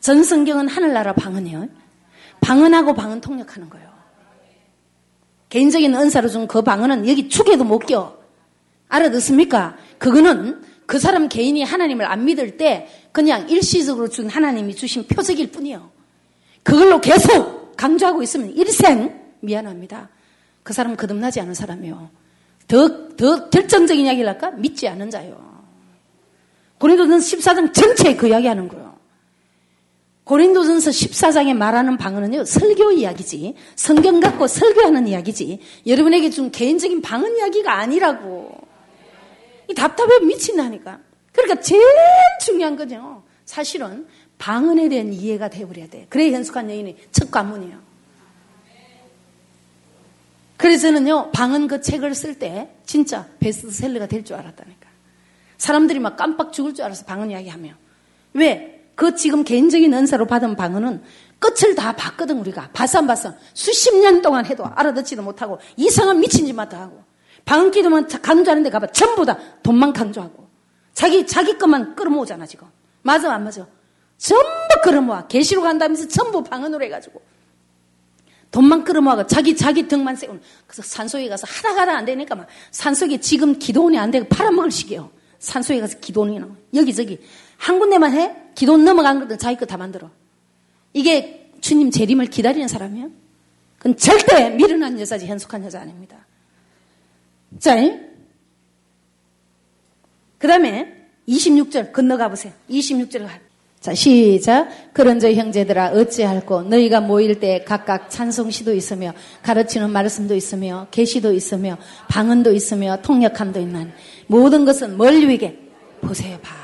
전 성경은 하늘나라 방언이에요. 방언하고 방언 통역하는 거예요. 개인적인 은사로 준 그 방언은 여기 축에도 못 껴. 알아듣습니까? 그거는 그 사람 개인이 하나님을 안 믿을 때 그냥 일시적으로 준 하나님이 주신 표적일 뿐이에요. 그걸로 계속 강조하고 있으면 일생 미안합니다. 그 사람 거듭나지 않은 사람이요. 더, 더 결정적인 이야기를 할까? 믿지 않는 자요. 고린도전 14장 전체에 그 이야기 하는 거예요. 고린도전서 14장에 말하는 방언은요, 설교 이야기지. 성경 갖고 설교하는 이야기지. 여러분에게 준 개인적인 방언 이야기가 아니라고. 이 답답해 미친다니까. 그러니까 제일 중요한 거죠. 사실은 방언에 대한 이해가 되어버려야 돼. 그래 현숙한 여인이 첫 관문이에요. 그래서 저는요, 방언 그 책을 쓸 때 진짜 베스트셀러가 될 줄 알았다니까. 사람들이 막 깜빡 죽을 줄 알아서 방언 이야기하며. 왜? 그 지금 개인적인 은사로 받은 방언은 끝을 다 봤거든, 우리가. 봤어, 안 봤어? 수십 년 동안 해도 알아듣지도 못하고 이상한 미친 짓만 다 하고. 방기도만 강조하는 데 가봐. 전부 다 돈만 강조하고. 자기, 자기 것만 끌어모으잖아, 지금. 맞아, 안 맞아? 전부 끌어모아. 계시로 간다면서 전부 방언으로 해가지고. 돈만 끌어모아가 자기, 자기 등만 세우는. 그래서 산속에 가서 하다 가다 안 되니까 막 산속에 지금 기도원이 안 되고 팔아먹을 시기요. 산속에 가서 기도원이 나와. 여기저기. 한 군데만 해? 기도원 넘어간 것들 자기 거 다 만들어. 이게 주님 재림을 기다리는 사람이에요? 그건 절대 미련한 여자지, 현숙한 여자 아닙니다. 자, 그 다음에 26절 건너가 보세요. 26절 가. 자, 시작. 그런 저 형제들아 어찌할꼬 너희가 모일 때 각각 찬송시도 있으며 가르치는 말씀도 있으며 계시도 있으며 방언도 있으며 통역함도 있는 모든 것은 뭘 위게 보세요 봐.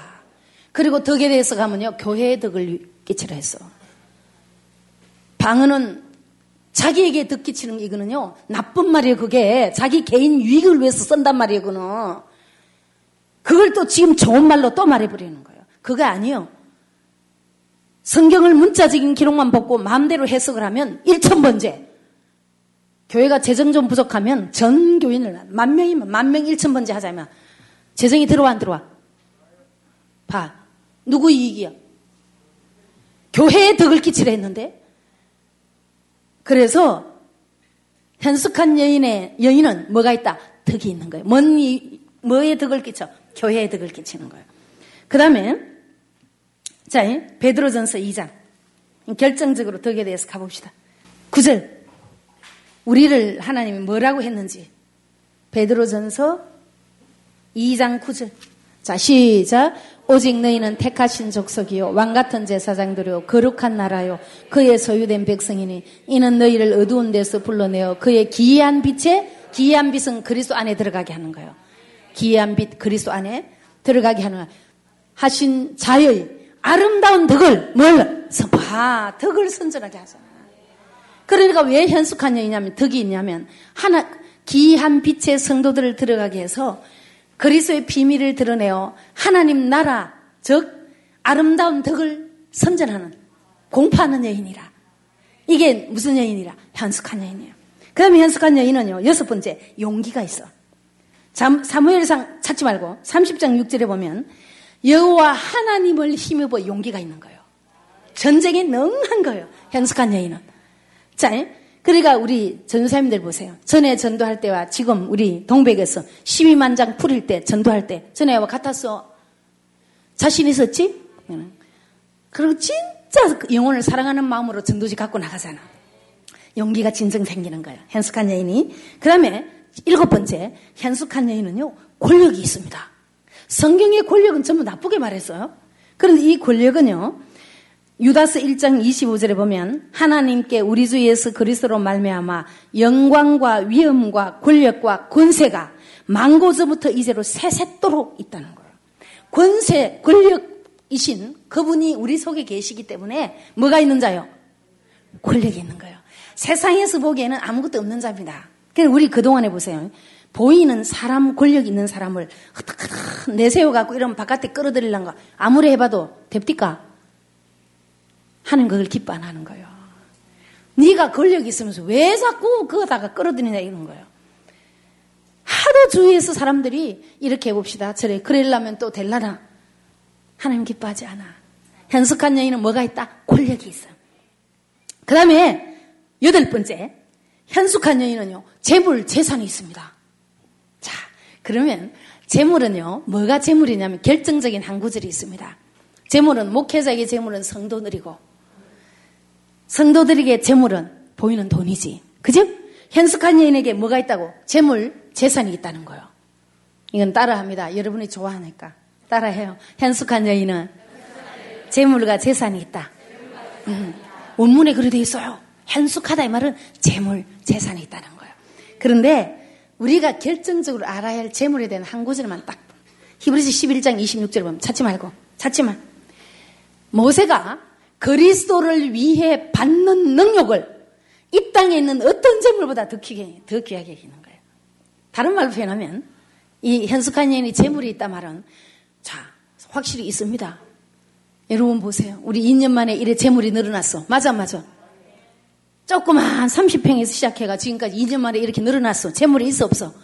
그리고 덕에 대해서 가면요 교회의 덕을 끼치라 했어. 방언은 자기에게 득기치는 이거는요, 나쁜 말이에요, 그게. 자기 개인 유익을 위해서 쓴단 말이에요, 그거는. 그걸 또 지금 좋은 말로 또 말해버리는 거예요. 그거 아니에요. 성경을 문자적인 기록만 보고 마음대로 해석을 하면 1천번째. 교회가 재정 좀 부족하면 전 교인을 만 명이면 만 명 1천번째 하자면 재정이 들어와 안 들어와? 봐. 누구 이익이야? 교회에 덕을 끼치려 했는데 그래서 현숙한 여인의 여인은 뭐가 있다? 덕이 있는 거예요. 뭔 이, 뭐에 덕을 끼쳐? 교회에 덕을 끼치는 거예요. 그 다음에 자 베드로전서 2장 결정적으로 덕에 대해서 가봅시다. 9절 우리를 하나님이 뭐라고 했는지 베드로전서 2장 9절 자 시작 오직 너희는 택하신 족속이요 왕 같은 제사장들이요 거룩한 나라요 그의 소유된 백성이니 이는 너희를 어두운 데서 불러내어 그의 기이한 빛에 기이한 빛은 그리스도 안에 들어가게 하는 거예요. 기이한 빛 그리스도 안에 들어가게 하는 거예요. 하신 자의 아름다운 덕을 뭘 선파 덕을 선전하게 하잖아. 그러니까 왜 현숙한 여이냐면 덕이 있냐면 하나 기이한 빛의 성도들을 들어가게 해서 그리스도의 비밀을 드러내어 하나님 나라, 즉 아름다운 덕을 선전하는 공파하는 여인이라. 이게 무슨 여인이라? 현숙한 여인이에요. 그 다음에 현숙한 여인은요, 여섯 번째, 용기가 있어. 사무엘상 찾지 말고 30장 6절에 보면 여호와 하나님을 힘입어 용기가 있는 거예요. 전쟁에 능한 거예요. 현숙한 여인은. 자, 그러니까 우리 전사님들 보세요. 전에 전도할 때와 지금 우리 동백에서 12만 장 풀일 때 전도할 때 전에와 같았어. 자신 있었지? 그리고 진짜 영혼을 사랑하는 마음으로 전도지 갖고 나가잖아. 용기가 진정 생기는 거예요. 현숙한 여인이. 그 다음에 일곱 번째, 현숙한 여인은요, 권력이 있습니다. 성경의 권력은 전부 나쁘게 말했어요. 그런데 이 권력은요, 유다스 1장 25절에 보면 하나님께 우리 주 예수 그리스도로 말미암아 영광과 위엄과 권력과 권세가 망고저부터 이제로 세세토록 있다는 거예요. 권세, 권력이신 그분이 우리 속에 계시기 때문에 뭐가 있는 자요? 권력이 있는 거예요. 세상에서 보기에는 아무것도 없는 자입니다. 그래서 우리 그동안에 보세요. 보이는 사람, 권력 있는 사람을 내세워갖고 이러면 바깥에 끌어들이려는 거 아무리 해봐도 됩니까? 하는 걸 기뻐 안 하는 거예요. 네가 권력 있으면서 왜 자꾸 그거다가 끌어들이냐 이런 거예요. 하도 주위에서 사람들이 이렇게 해봅시다. 저래 그러려면 또 될라나. 하나님 기뻐하지 않아. 현숙한 여인은 뭐가 있다? 권력이 있어. 그 다음에 여덟 번째 현숙한 여인은요 재물 재산이 있습니다. 자 그러면 재물은요 뭐가 재물이냐면 결정적인 한 구절이 있습니다. 재물은 목회자에게 재물은 성도들이고 성도들에게 재물은 보이는 돈이지. 그죠? 현숙한 여인에게 뭐가 있다고? 재물, 재산이 있다는 거예요. 이건 따라합니다. 여러분이 좋아하니까. 따라해요. 현숙한 여인은 재물과 재산이 있다. 음, 원문에 그래 돼 있어요. 현숙하다 이 말은 재물, 재산이 있다는 거예요. 그런데 우리가 결정적으로 알아야 할 재물에 대한 한 구절만 딱 히브리서 11장 26절 보면 찾지 말고 찾지 마. 모세가 그리스도를 위해 받는 능력을 이 땅에 있는 어떤 재물보다 더, 귀하게, 더 귀하게 여기는 거예요. 다른 말로 표현하면 이 현숙한 여인이 재물이 있다 말은 자 확실히 있습니다. 여러분 보세요. 우리 2년 만에 이래 재물이 늘어났어. 맞아 맞아. 조그만 30평에서 시작해가 지금까지 2년 만에 이렇게 늘어났어. 재물이 있어 없어.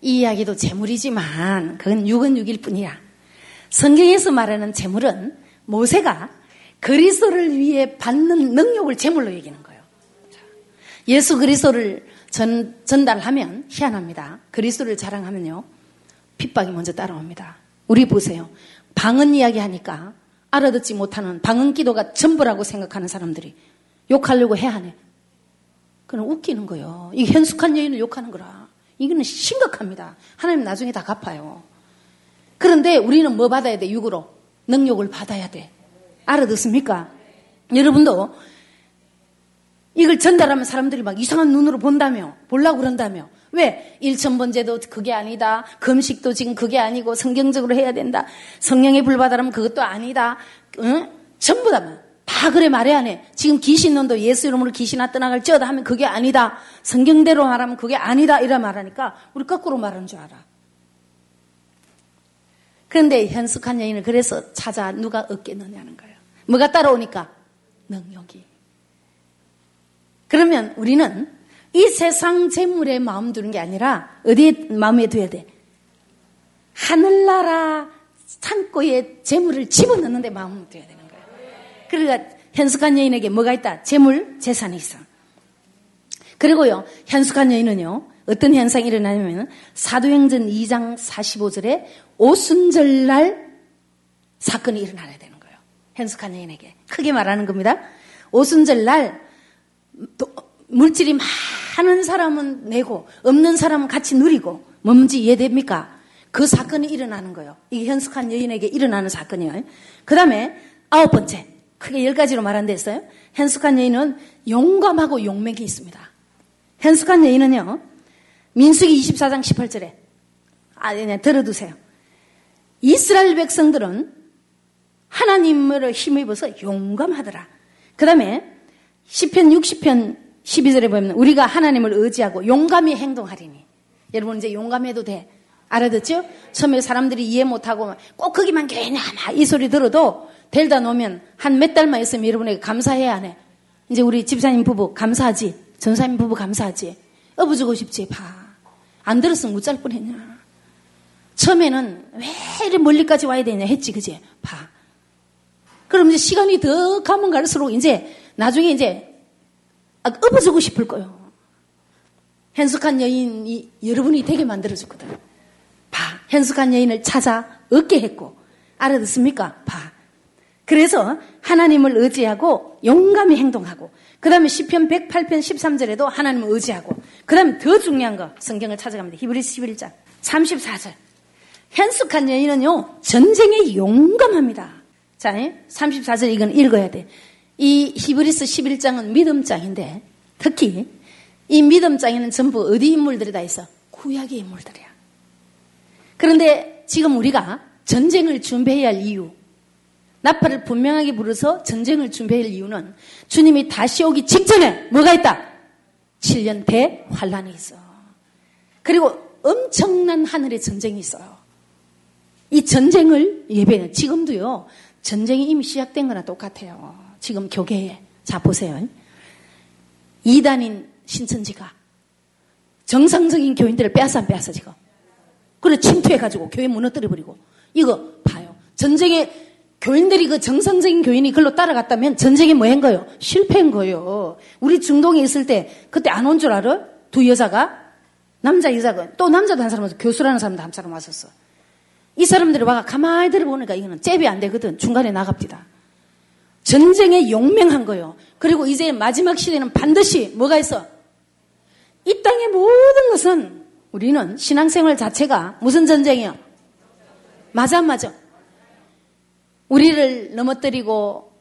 이 이야기도 재물이지만 그건 6은 6일 뿐이야. 성경에서 말하는 재물은 모세가 그리스도를 위해 받는 능력을 제물로 여기는 거예요. 예수 그리스도를 전, 전달하면 희한합니다. 그리스도를 자랑하면요. 핍박이 먼저 따라옵니다. 우리 보세요. 방언 이야기 하니까 알아듣지 못하는 방언 기도가 전부라고 생각하는 사람들이 욕하려고 해야 하네. 그는 웃기는 거예요. 이게 현숙한 여인을 욕하는 거라. 이거는 심각합니다. 하나님 나중에 다 갚아요. 그런데 우리는 뭐 받아야 돼? 육으로. 능력을 받아야 돼. 알아듣습니까? 여러분도 이걸 전달하면 사람들이 막 이상한 눈으로 본다며, 볼라고 그런다며. 왜? 일천번제도 그게 아니다. 금식도 지금 그게 아니고 성경적으로 해야 된다. 성령의 불바다라면 그것도 아니다. 응? 전부 다, 다 그래 말해야 해. 지금 귀신놈도 예수 이름으로 귀신아 떠나갈지어다 하면 그게 아니다. 성경대로 말하면 그게 아니다. 이라 말하니까 우리 거꾸로 말하는 줄 알아. 그런데 현숙한 여인을 그래서 찾아 누가 얻겠느냐는 거예요. 뭐가 따라오니까? 능력이. 그러면 우리는 이 세상 재물에 마음 두는 게 아니라 어디에 마음에 둬야 돼? 하늘나라 창고에 재물을 집어넣는 데 마음을 둬야 되는 거예요. 그러니까 현숙한 여인에게 뭐가 있다? 재물, 재산이 있어. 그리고요, 현숙한 여인은요, 어떤 현상이 일어나냐면 사도행전 2장 45절에 오순절날 사건이 일어나야 되는 거예요. 현숙한 여인에게. 크게 말하는 겁니다. 오순절 날 물질이 많은 사람은 내고 없는 사람은 같이 누리고 뭔지 이해됩니까? 그 사건이 일어나는 거예요. 이게 현숙한 여인에게 일어나는 사건이에요. 그 다음에 아홉 번째. 크게 열 가지로 말한 데 있어요. 현숙한 여인은 용감하고 용맹이 있습니다. 현숙한 여인은요, 민수기 24장 18절에, 아, 네, 네, 들어두세요. 이스라엘 백성들은 하나님을 힘입어서 용감하더라. 그 다음에 10편 60편 12절에 보면 우리가 하나님을 의지하고 용감히 행동하리니. 여러분 이제 용감해도 돼. 알아듣죠? 처음에 사람들이 이해 못하고 꼭 거기만 괜히 이 소리 들어도 데려다 놓으면 한 몇 달만 있으면 여러분에게 감사해야 하네. 이제 우리 집사님 부부 감사하지? 전사님 부부 감사하지? 업어주고 싶지, 봐. 안 들었으면 못잘 뻔했냐. 처음에는 왜 이리 멀리까지 와야 되냐 했지, 그지? 봐. 그럼 이제 시간이 더 가면 갈수록 이제 나중에 이제 업어주고 싶을 거요. 현숙한 여인이 여러분이 되게 만들어줬거든. 봐. 현숙한 여인을 찾아 얻게 했고. 알아듣습니까? 봐. 그래서 하나님을 의지하고 용감히 행동하고 그 다음에 10편 108편 13절에도 하나님을 의지하고 그 다음에 더 중요한 거 성경을 찾아갑니다. 히브리스 11장 34절 현숙한 여인은요 전쟁에 용감합니다. 자 34절 이건 읽어야 돼. 이 히브리스 11장은 믿음장인데 특히 이 믿음장에는 전부 어디 인물들이 다 있어? 구약의 인물들이야. 그런데 지금 우리가 전쟁을 준비해야 할 이유 나팔을 분명하게 부르서 전쟁을 준비할 이유는 주님이 다시 오기 직전에 뭐가 있다? 7년 대환란이 있어. 그리고 엄청난 하늘의 전쟁이 있어요. 이 전쟁을 예배는 지금도요. 전쟁이 이미 시작된 거나 똑같아요. 지금 교계에. 자 보세요. 이단인 신천지가 정상적인 교인들을 빼앗아 안 빼앗아 지금. 그래 침투해가지고 교회 무너뜨려버리고 이거 봐요. 전쟁에 교인들이 그 정상적인 교인이 글로 따라갔다면 전쟁이 뭐 한 거예요? 실패한 거예요. 우리 중동에 있을 때 그때 안 온 줄 알아? 두 여자가 남자 여자가 또 남자도 한 사람 와서 교수라는 사람도 한 사람 왔었어. 이 사람들이 와가 가만히 들어보니까 이거는 잽이 안 되거든. 중간에 나갑니다. 전쟁에 용맹한 거예요. 그리고 이제 마지막 시대는 반드시 뭐가 있어? 이 땅의 모든 것은 우리는 신앙생활 자체가 무슨 전쟁이야? 맞아, 맞아. 우리를 넘어뜨리고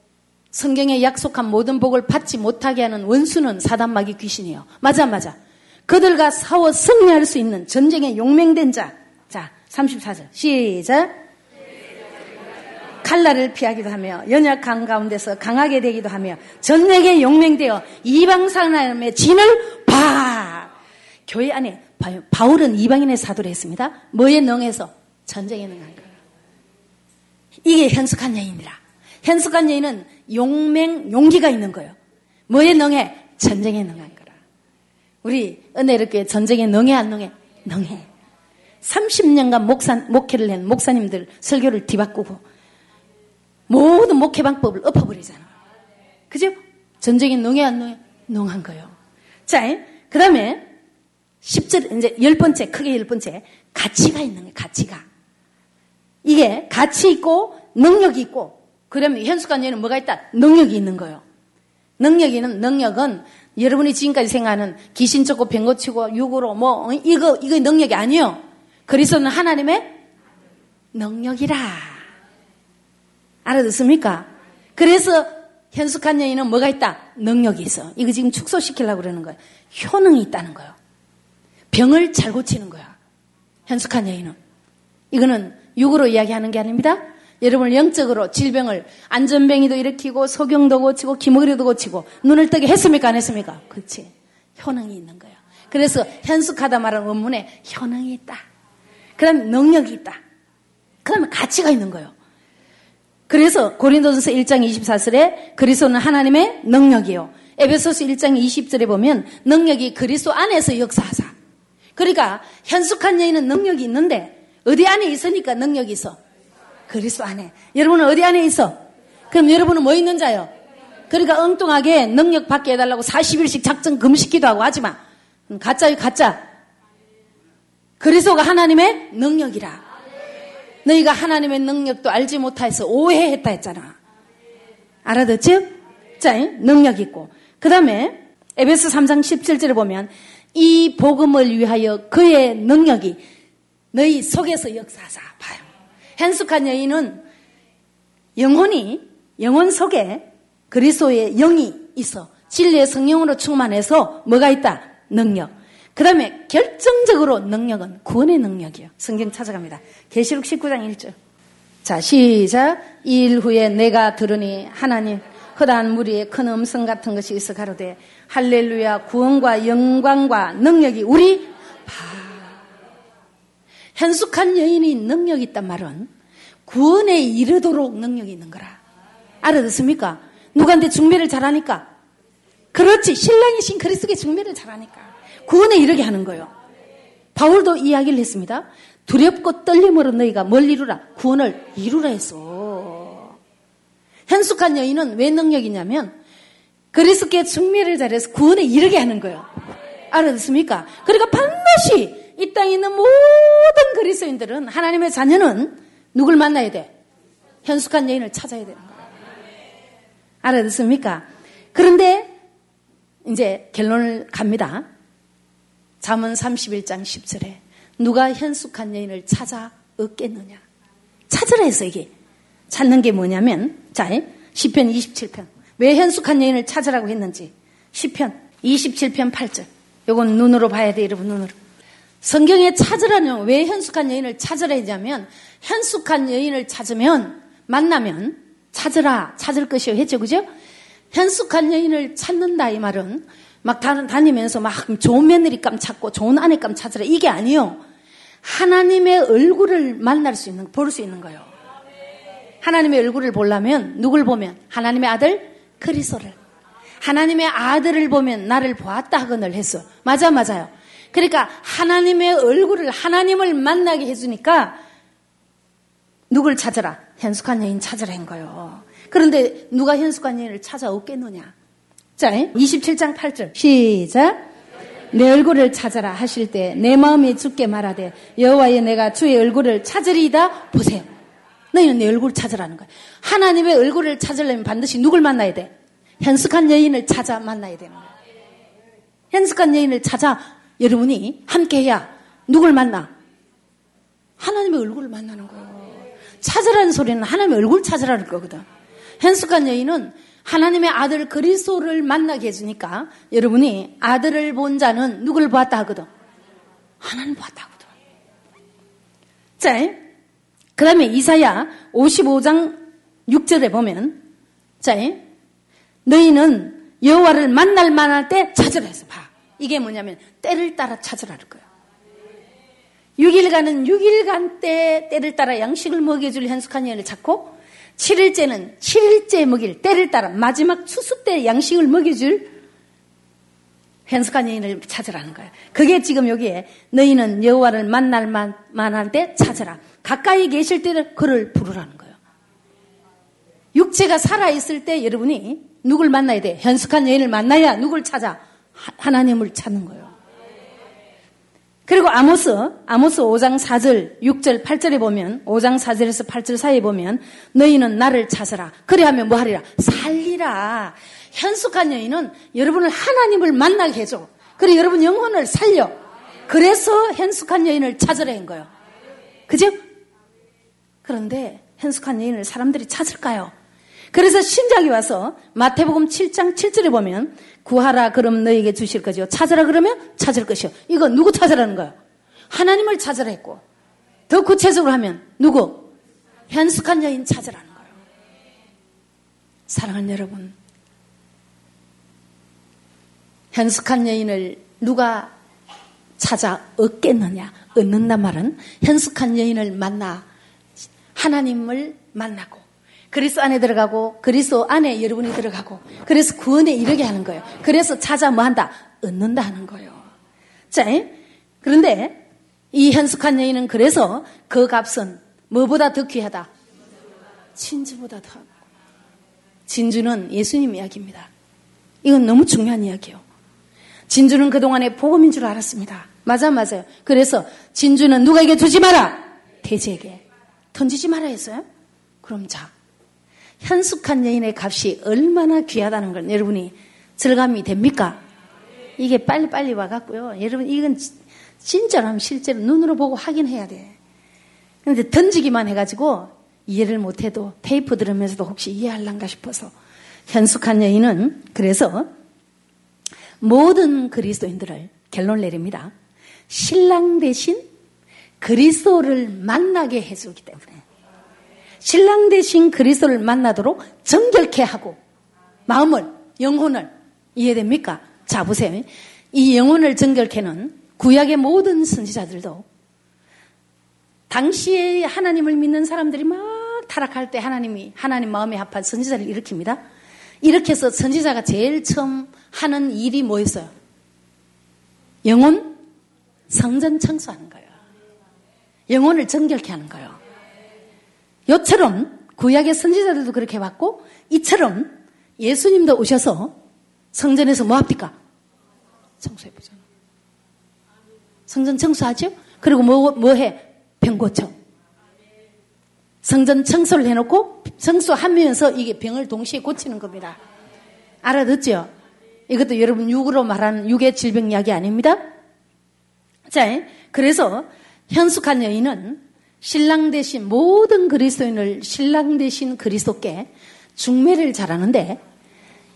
성경에 약속한 모든 복을 받지 못하게 하는 원수는 사단마귀 귀신이에요. 맞아, 맞아. 그들과 싸워 승리할 수 있는 전쟁에 용맹된 자. 자, 34절. 시작. 칼날을 피하기도 하며 연약한 가운데서 강하게 되기도 하며 전쟁에 용맹되어 이방 사람의 진을 봐. 교회 안에 바울은 이방인의 사도를 했습니다. 뭐에 능해서 전쟁에 능한 거예요. 이게 현숙한 여인이라. 현숙한 여인은 용맹, 용기가 있는 거예요. 뭐에 능해? 전쟁에 능한 거라. 우리 은혜롭게 전쟁에 능해 안 능해? 능해. 30년간 목사, 목회를 한 목사님들 설교를 뒤바꾸고 모든 목회 방법을 엎어버리잖아. 그죠? 전쟁에 능해 안 능해? 능한 거예요. 자, 그 다음에 10절, 이제 열 번째, 크게 열 번째, 가치가 있는 거예요, 가치가. 이게 가치 있고 능력이 있고 그러면 여인은 뭐가 있다? 능력이 있는 거예요. 능력이 있는 능력은 여러분이 지금까지 생각하는 귀신 쫓고 병 고치고 육으로 뭐 어, 이거 이거 능력이 아니에요. 그리스도는 하나님의 능력이라. 알아듣습니까? 그래서 현숙한 여인은 뭐가 있다? 능력이 있어. 이거 지금 축소시키려고 그러는 거예요. 효능이 있다는 거예요. 병을 잘 고치는 거야. 현숙한 여인은. 이거는 육으로 이야기하는 게 아닙니다. 여러분 영적으로 질병을 안전병이도 일으키고 소경도 고치고 기머리도 고치고 눈을 뜨게 했습니까 안 했습니까? 그렇지. 효능이 있는 거예요. 그래서 현숙하다 말하는 원문에 효능이 있다. 그다음에 능력이 있다. 그다음에 가치가 있는 거예요. 그래서 고린도전서 1장 24절에 그리스도는 하나님의 능력이요. 에베소서 1장 20절에 보면 능력이 그리스도 안에서 역사하사. 그러니까 현숙한 여인은 능력이 있는데 어디 안에 있으니까 능력이 있어? 그리스도 안에. 여러분은 어디 안에 있어? 그럼 여러분은 뭐 있는 자요? 그러니까 엉뚱하게 능력 받게 해달라고 40일씩 작정 금식기도 하고 하지 마. 음, 가짜요, 가짜. 그리스도가 하나님의 능력이라. 너희가 하나님의 능력도 알지 못해서 오해했다 했잖아. 알아듣죠? 자, 능력 있고. 그 다음에 에베스 3장 17절에 보면 이 복음을 위하여 그의 능력이 너희 속에서 역사하사 봐요. 현숙한 여인은 영혼이 영혼 속에 그리스도의 영이 있어 진리의 성령으로 충만해서 뭐가 있다? 능력. 그 다음에 결정적으로 능력은 구원의 능력이요. 성경 찾아갑니다. 계시록 19장 1절. 자, 시작. 일 후에 내가 들으니 하나님 허다한 무리에 큰 음성 같은 것이 있어 가로되 할렐루야 구원과 영광과 능력이 우리 바 현숙한 여인이 능력이 있단 말은 구원에 이르도록 능력이 있는 거라. 알아듣습니까? 누구한테 중매를 잘하니까? 그렇지. 신랑이신 그리스도의 중매를 잘하니까. 구원에 이르게 하는 거예요. 바울도 이야기를 했습니다. 두렵고 떨림으로 너희가 뭘 이루라? 구원을 이루라 했어. 현숙한 여인은 왜 능력이냐면 그리스도께 중매를 잘해서 구원에 이르게 하는 거예요. 알아듣습니까? 그러니까 반드시 이 땅에 있는 모든 그리스도인들은 하나님의 자녀는 누굴 만나야 돼? 현숙한 여인을 찾아야 되는 거예요. 알아듣습니까? 그런데 이제 결론을 갑니다. 잠언 31장 10절에 누가 현숙한 여인을 찾아 얻겠느냐? 찾으라 해서 이게 찾는 게 뭐냐면 자 10편 27편. 왜 현숙한 여인을 찾으라고 했는지. 10편 27편 8절. 요건 눈으로 봐야 돼 여러분 눈으로. 성경에 찾으라는 왜 현숙한 여인을 찾으라 했냐면 현숙한 여인을 찾으면 만나면 찾으라 찾을 것이요. 했죠 그죠? 현숙한 여인을 찾는다 이 말은 막 다니면서 막 좋은 며느리감 찾고 좋은 아내감 찾으라 이게 아니요. 하나님의 얼굴을 만날 수 있는 볼 수 있는 거예요. 하나님의 얼굴을 보려면 누굴 보면 하나님의 아들 그리스도를 하나님의 아들을 보면 나를 보았다 하거늘 했어. 맞아 맞아요. 그러니까 하나님의 얼굴을 하나님을 만나게 해주니까 누굴 찾으라 현숙한 여인 찾으라 한 거예요. 그런데 누가 현숙한 여인을 찾아오겠느냐? 자, 27장 8절. 시작. 내 얼굴을 찾아라 하실 때 내 마음이 죽게 말하되 여호와의 내가 주의 얼굴을 찾으리이다 보세요. 너희는 내 얼굴을 찾으라는 거야. 하나님의 얼굴을 찾으려면 반드시 누굴 만나야 돼? 현숙한 여인을 찾아 만나야 되는 거야. 현숙한 여인을 찾아 여러분이 함께 해야 누굴 만나? 하나님의 얼굴을 만나는 거예요. 찾으라는 소리는 하나님의 얼굴 찾으라는 거거든. 현숙한 여인은 하나님의 아들 그리스도를 만나게 해주니까 여러분이 아들을 본 자는 누굴 보았다 하거든? 하나님 보았다 하거든. 자, 그 다음에 이사야 55장 6절에 보면 자, 너희는 여호와를 만날 만할 때 찾으라 해서 봐. 이게 뭐냐면 때를 따라 찾으라는 거예요. 6일간은 6일간 때 때를 따라 양식을 먹여줄 현숙한 여인을 찾고 7일째는 7일째 먹일 때를 따라 마지막 추수 때 양식을 먹여줄 현숙한 여인을 찾으라는 거예요. 그게 지금 여기에 너희는 여호와를 만날 만한 때 찾으라. 가까이 계실 때는 그를 부르라는 거예요. 육체가 살아있을 때 여러분이 누굴 만나야 돼? 현숙한 여인을 만나야 누굴 찾아? 하나님을 찾는 거예요. 그리고 아모스, 아모스 5장 4절, 6절, 8절에 보면, 5장 4절에서 8절 사이에 보면, 너희는 나를 찾으라. 그래 하면 뭐 하리라? 살리라. 현숙한 여인은 여러분을 하나님을 만나게 해줘. 그래 여러분 영혼을 살려. 그래서 현숙한 여인을 찾으라 한 거예요. 그죠? 그런데 현숙한 여인을 사람들이 찾을까요? 그래서 신작이 와서 마태복음 7장 7절에 보면 구하라 그럼 너에게 주실 거죠. 찾으라 그러면 찾을 것이요. 이거 누구 찾으라는 거예요? 하나님을 찾으라 했고 더 구체적으로 하면 누구? 현숙한 여인 찾으라는 거예요. 사랑하는 여러분 현숙한 여인을 누가 찾아 얻겠느냐? 얻는단 말은 현숙한 여인을 만나 하나님을 만나고 그리스 안에 들어가고 그리스 안에 여러분이 들어가고 그래서 구원에 이르게 하는 거예요. 그래서 찾아 뭐 한다? 얻는다 하는 거예요. 자, 그런데 이 현숙한 여인은 그래서 그 값은 뭐보다 더 귀하다? 진주보다 더. 진주는 예수님 이야기입니다. 이건 너무 중요한 이야기예요. 진주는 그동안에 복음인 줄 알았습니다. 맞아, 맞아요. 그래서 진주는 누가에게 주지 마라! 돼지에게. 던지지 마라 했어요. 그럼 자, 현숙한 여인의 값이 얼마나 귀하다는 걸 여러분이 절감이 됩니까? 이게 빨리빨리 와갖고요. 여러분, 이건 진짜로 실제로 눈으로 보고 확인해야 돼. 근데 던지기만 해가지고 이해를 못해도 테이프 들으면서도 혹시 이해할란가 싶어서 현숙한 여인은 그래서 모든 그리스도인들을 결론 내립니다. 신랑 대신 그리스도를 만나게 해주기 때문에 신랑 대신 그리스도를 만나도록 정결케 하고 마음을 영혼을 이해됩니까? 자 보세요. 이 영혼을 정결케는 구약의 모든 선지자들도 당시에 하나님을 믿는 사람들이 막 타락할 때 하나님이 하나님 마음에 합한 선지자를 일으킵니다. 이렇게 해서 선지자가 제일 처음 하는 일이 뭐였어요? 영혼 성전 청소하는 거예요. 영혼을 정결케 하는 거예요. 요처럼 구약의 선지자들도 그렇게 봤고 이처럼 예수님도 오셔서 성전에서 뭐 합니까? 청소해보잖아. 성전 청소하죠? 그리고 뭐, 뭐 해? 병 고쳐. 성전 청소를 해놓고 청소하면서 이게 병을 동시에 고치는 겁니다. 알아듣죠? 이것도 여러분 육으로 말하는 육의 질병 이야기 아닙니다. 자, 그래서 현숙한 여인은 신랑 대신 모든 그리스도인을 신랑 대신 그리스도께 중매를 잘하는데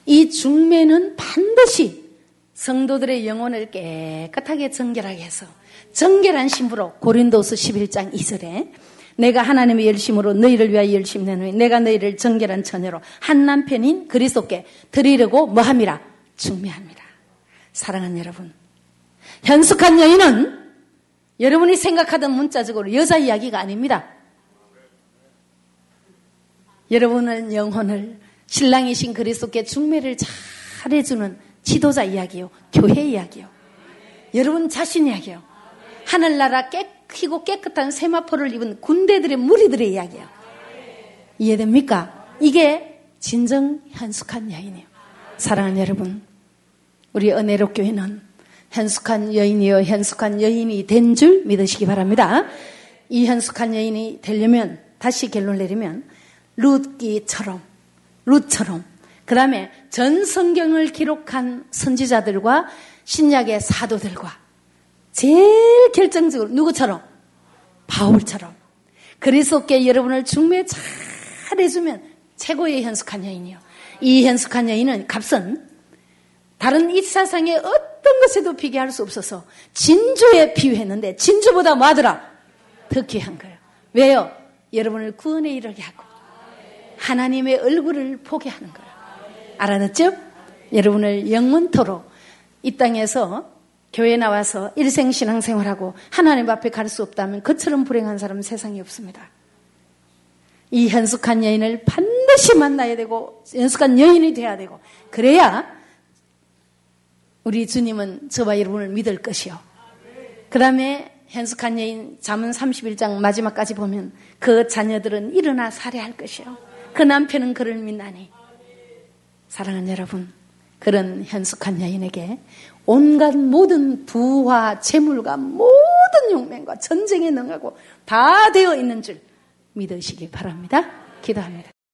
이 중매는 반드시 성도들의 영혼을 깨끗하게 정결하게 해서 정결한 신부로 고린도스 11장 2절에 내가 하나님의 열심으로 너희를 위하여 열심 내노니 내가 너희를 정결한 처녀로 한 남편인 그리스도께 드리려고 뭐함이라 중매합니다. 사랑하는 여러분 현숙한 여인은 여러분이 생각하던 문자적으로 여자 이야기가 아닙니다. 여러분은 영혼을 신랑이신 그리스도께 중매를 잘 해주는 지도자 이야기요. 교회 이야기요. 여러분 자신 이야기요. 하늘나라 깨끗고 깨끗한 세마포를 입은 군대들의 무리들의 이야기요. 이해됩니까? 이게 진정 현숙한 여인이에요. 사랑하는 여러분, 우리 은혜로 교회는 현숙한 여인이요, 현숙한 여인이 된 줄 믿으시기 바랍니다. 이 현숙한 여인이 되려면, 다시 결론 내리면, 룻기처럼, 룻처럼, 그 다음에 전 성경을 기록한 선지자들과 신약의 사도들과 제일 결정적으로 누구처럼? 바울처럼. 그리스도께 여러분을 중매 잘 해주면 최고의 현숙한 여인이요. 이 현숙한 여인은 값은 다른 이 세상의 어떤 것에도 비교할 수 없어서 진주에 비유했는데 진주보다 뭐 하더라? 더 귀한 거예요. 왜요? 여러분을 구원에 이르게 하고 하나님의 얼굴을 보게 하는 거예요. 알아듣죠? 여러분을 영원토록 이 땅에서 교회 나와서 일생 신앙생활하고 하나님 앞에 갈 수 없다면 그처럼 불행한 사람은 세상에 없습니다. 이 현숙한 여인을 반드시 만나야 되고 현숙한 여인이 돼야 되고 그래야 우리 주님은 저와 여러분을 믿을 것이요. 그 다음에 현숙한 여인 잠언 31장 마지막까지 보면 그 자녀들은 일어나 살해할 것이요. 그 남편은 그를 믿나니. 사랑하는 여러분, 그런 현숙한 여인에게 온갖 모든 부와 재물과 모든 용맹과 전쟁에 능하고 다 되어 있는 줄 믿으시기 바랍니다. 기도합니다.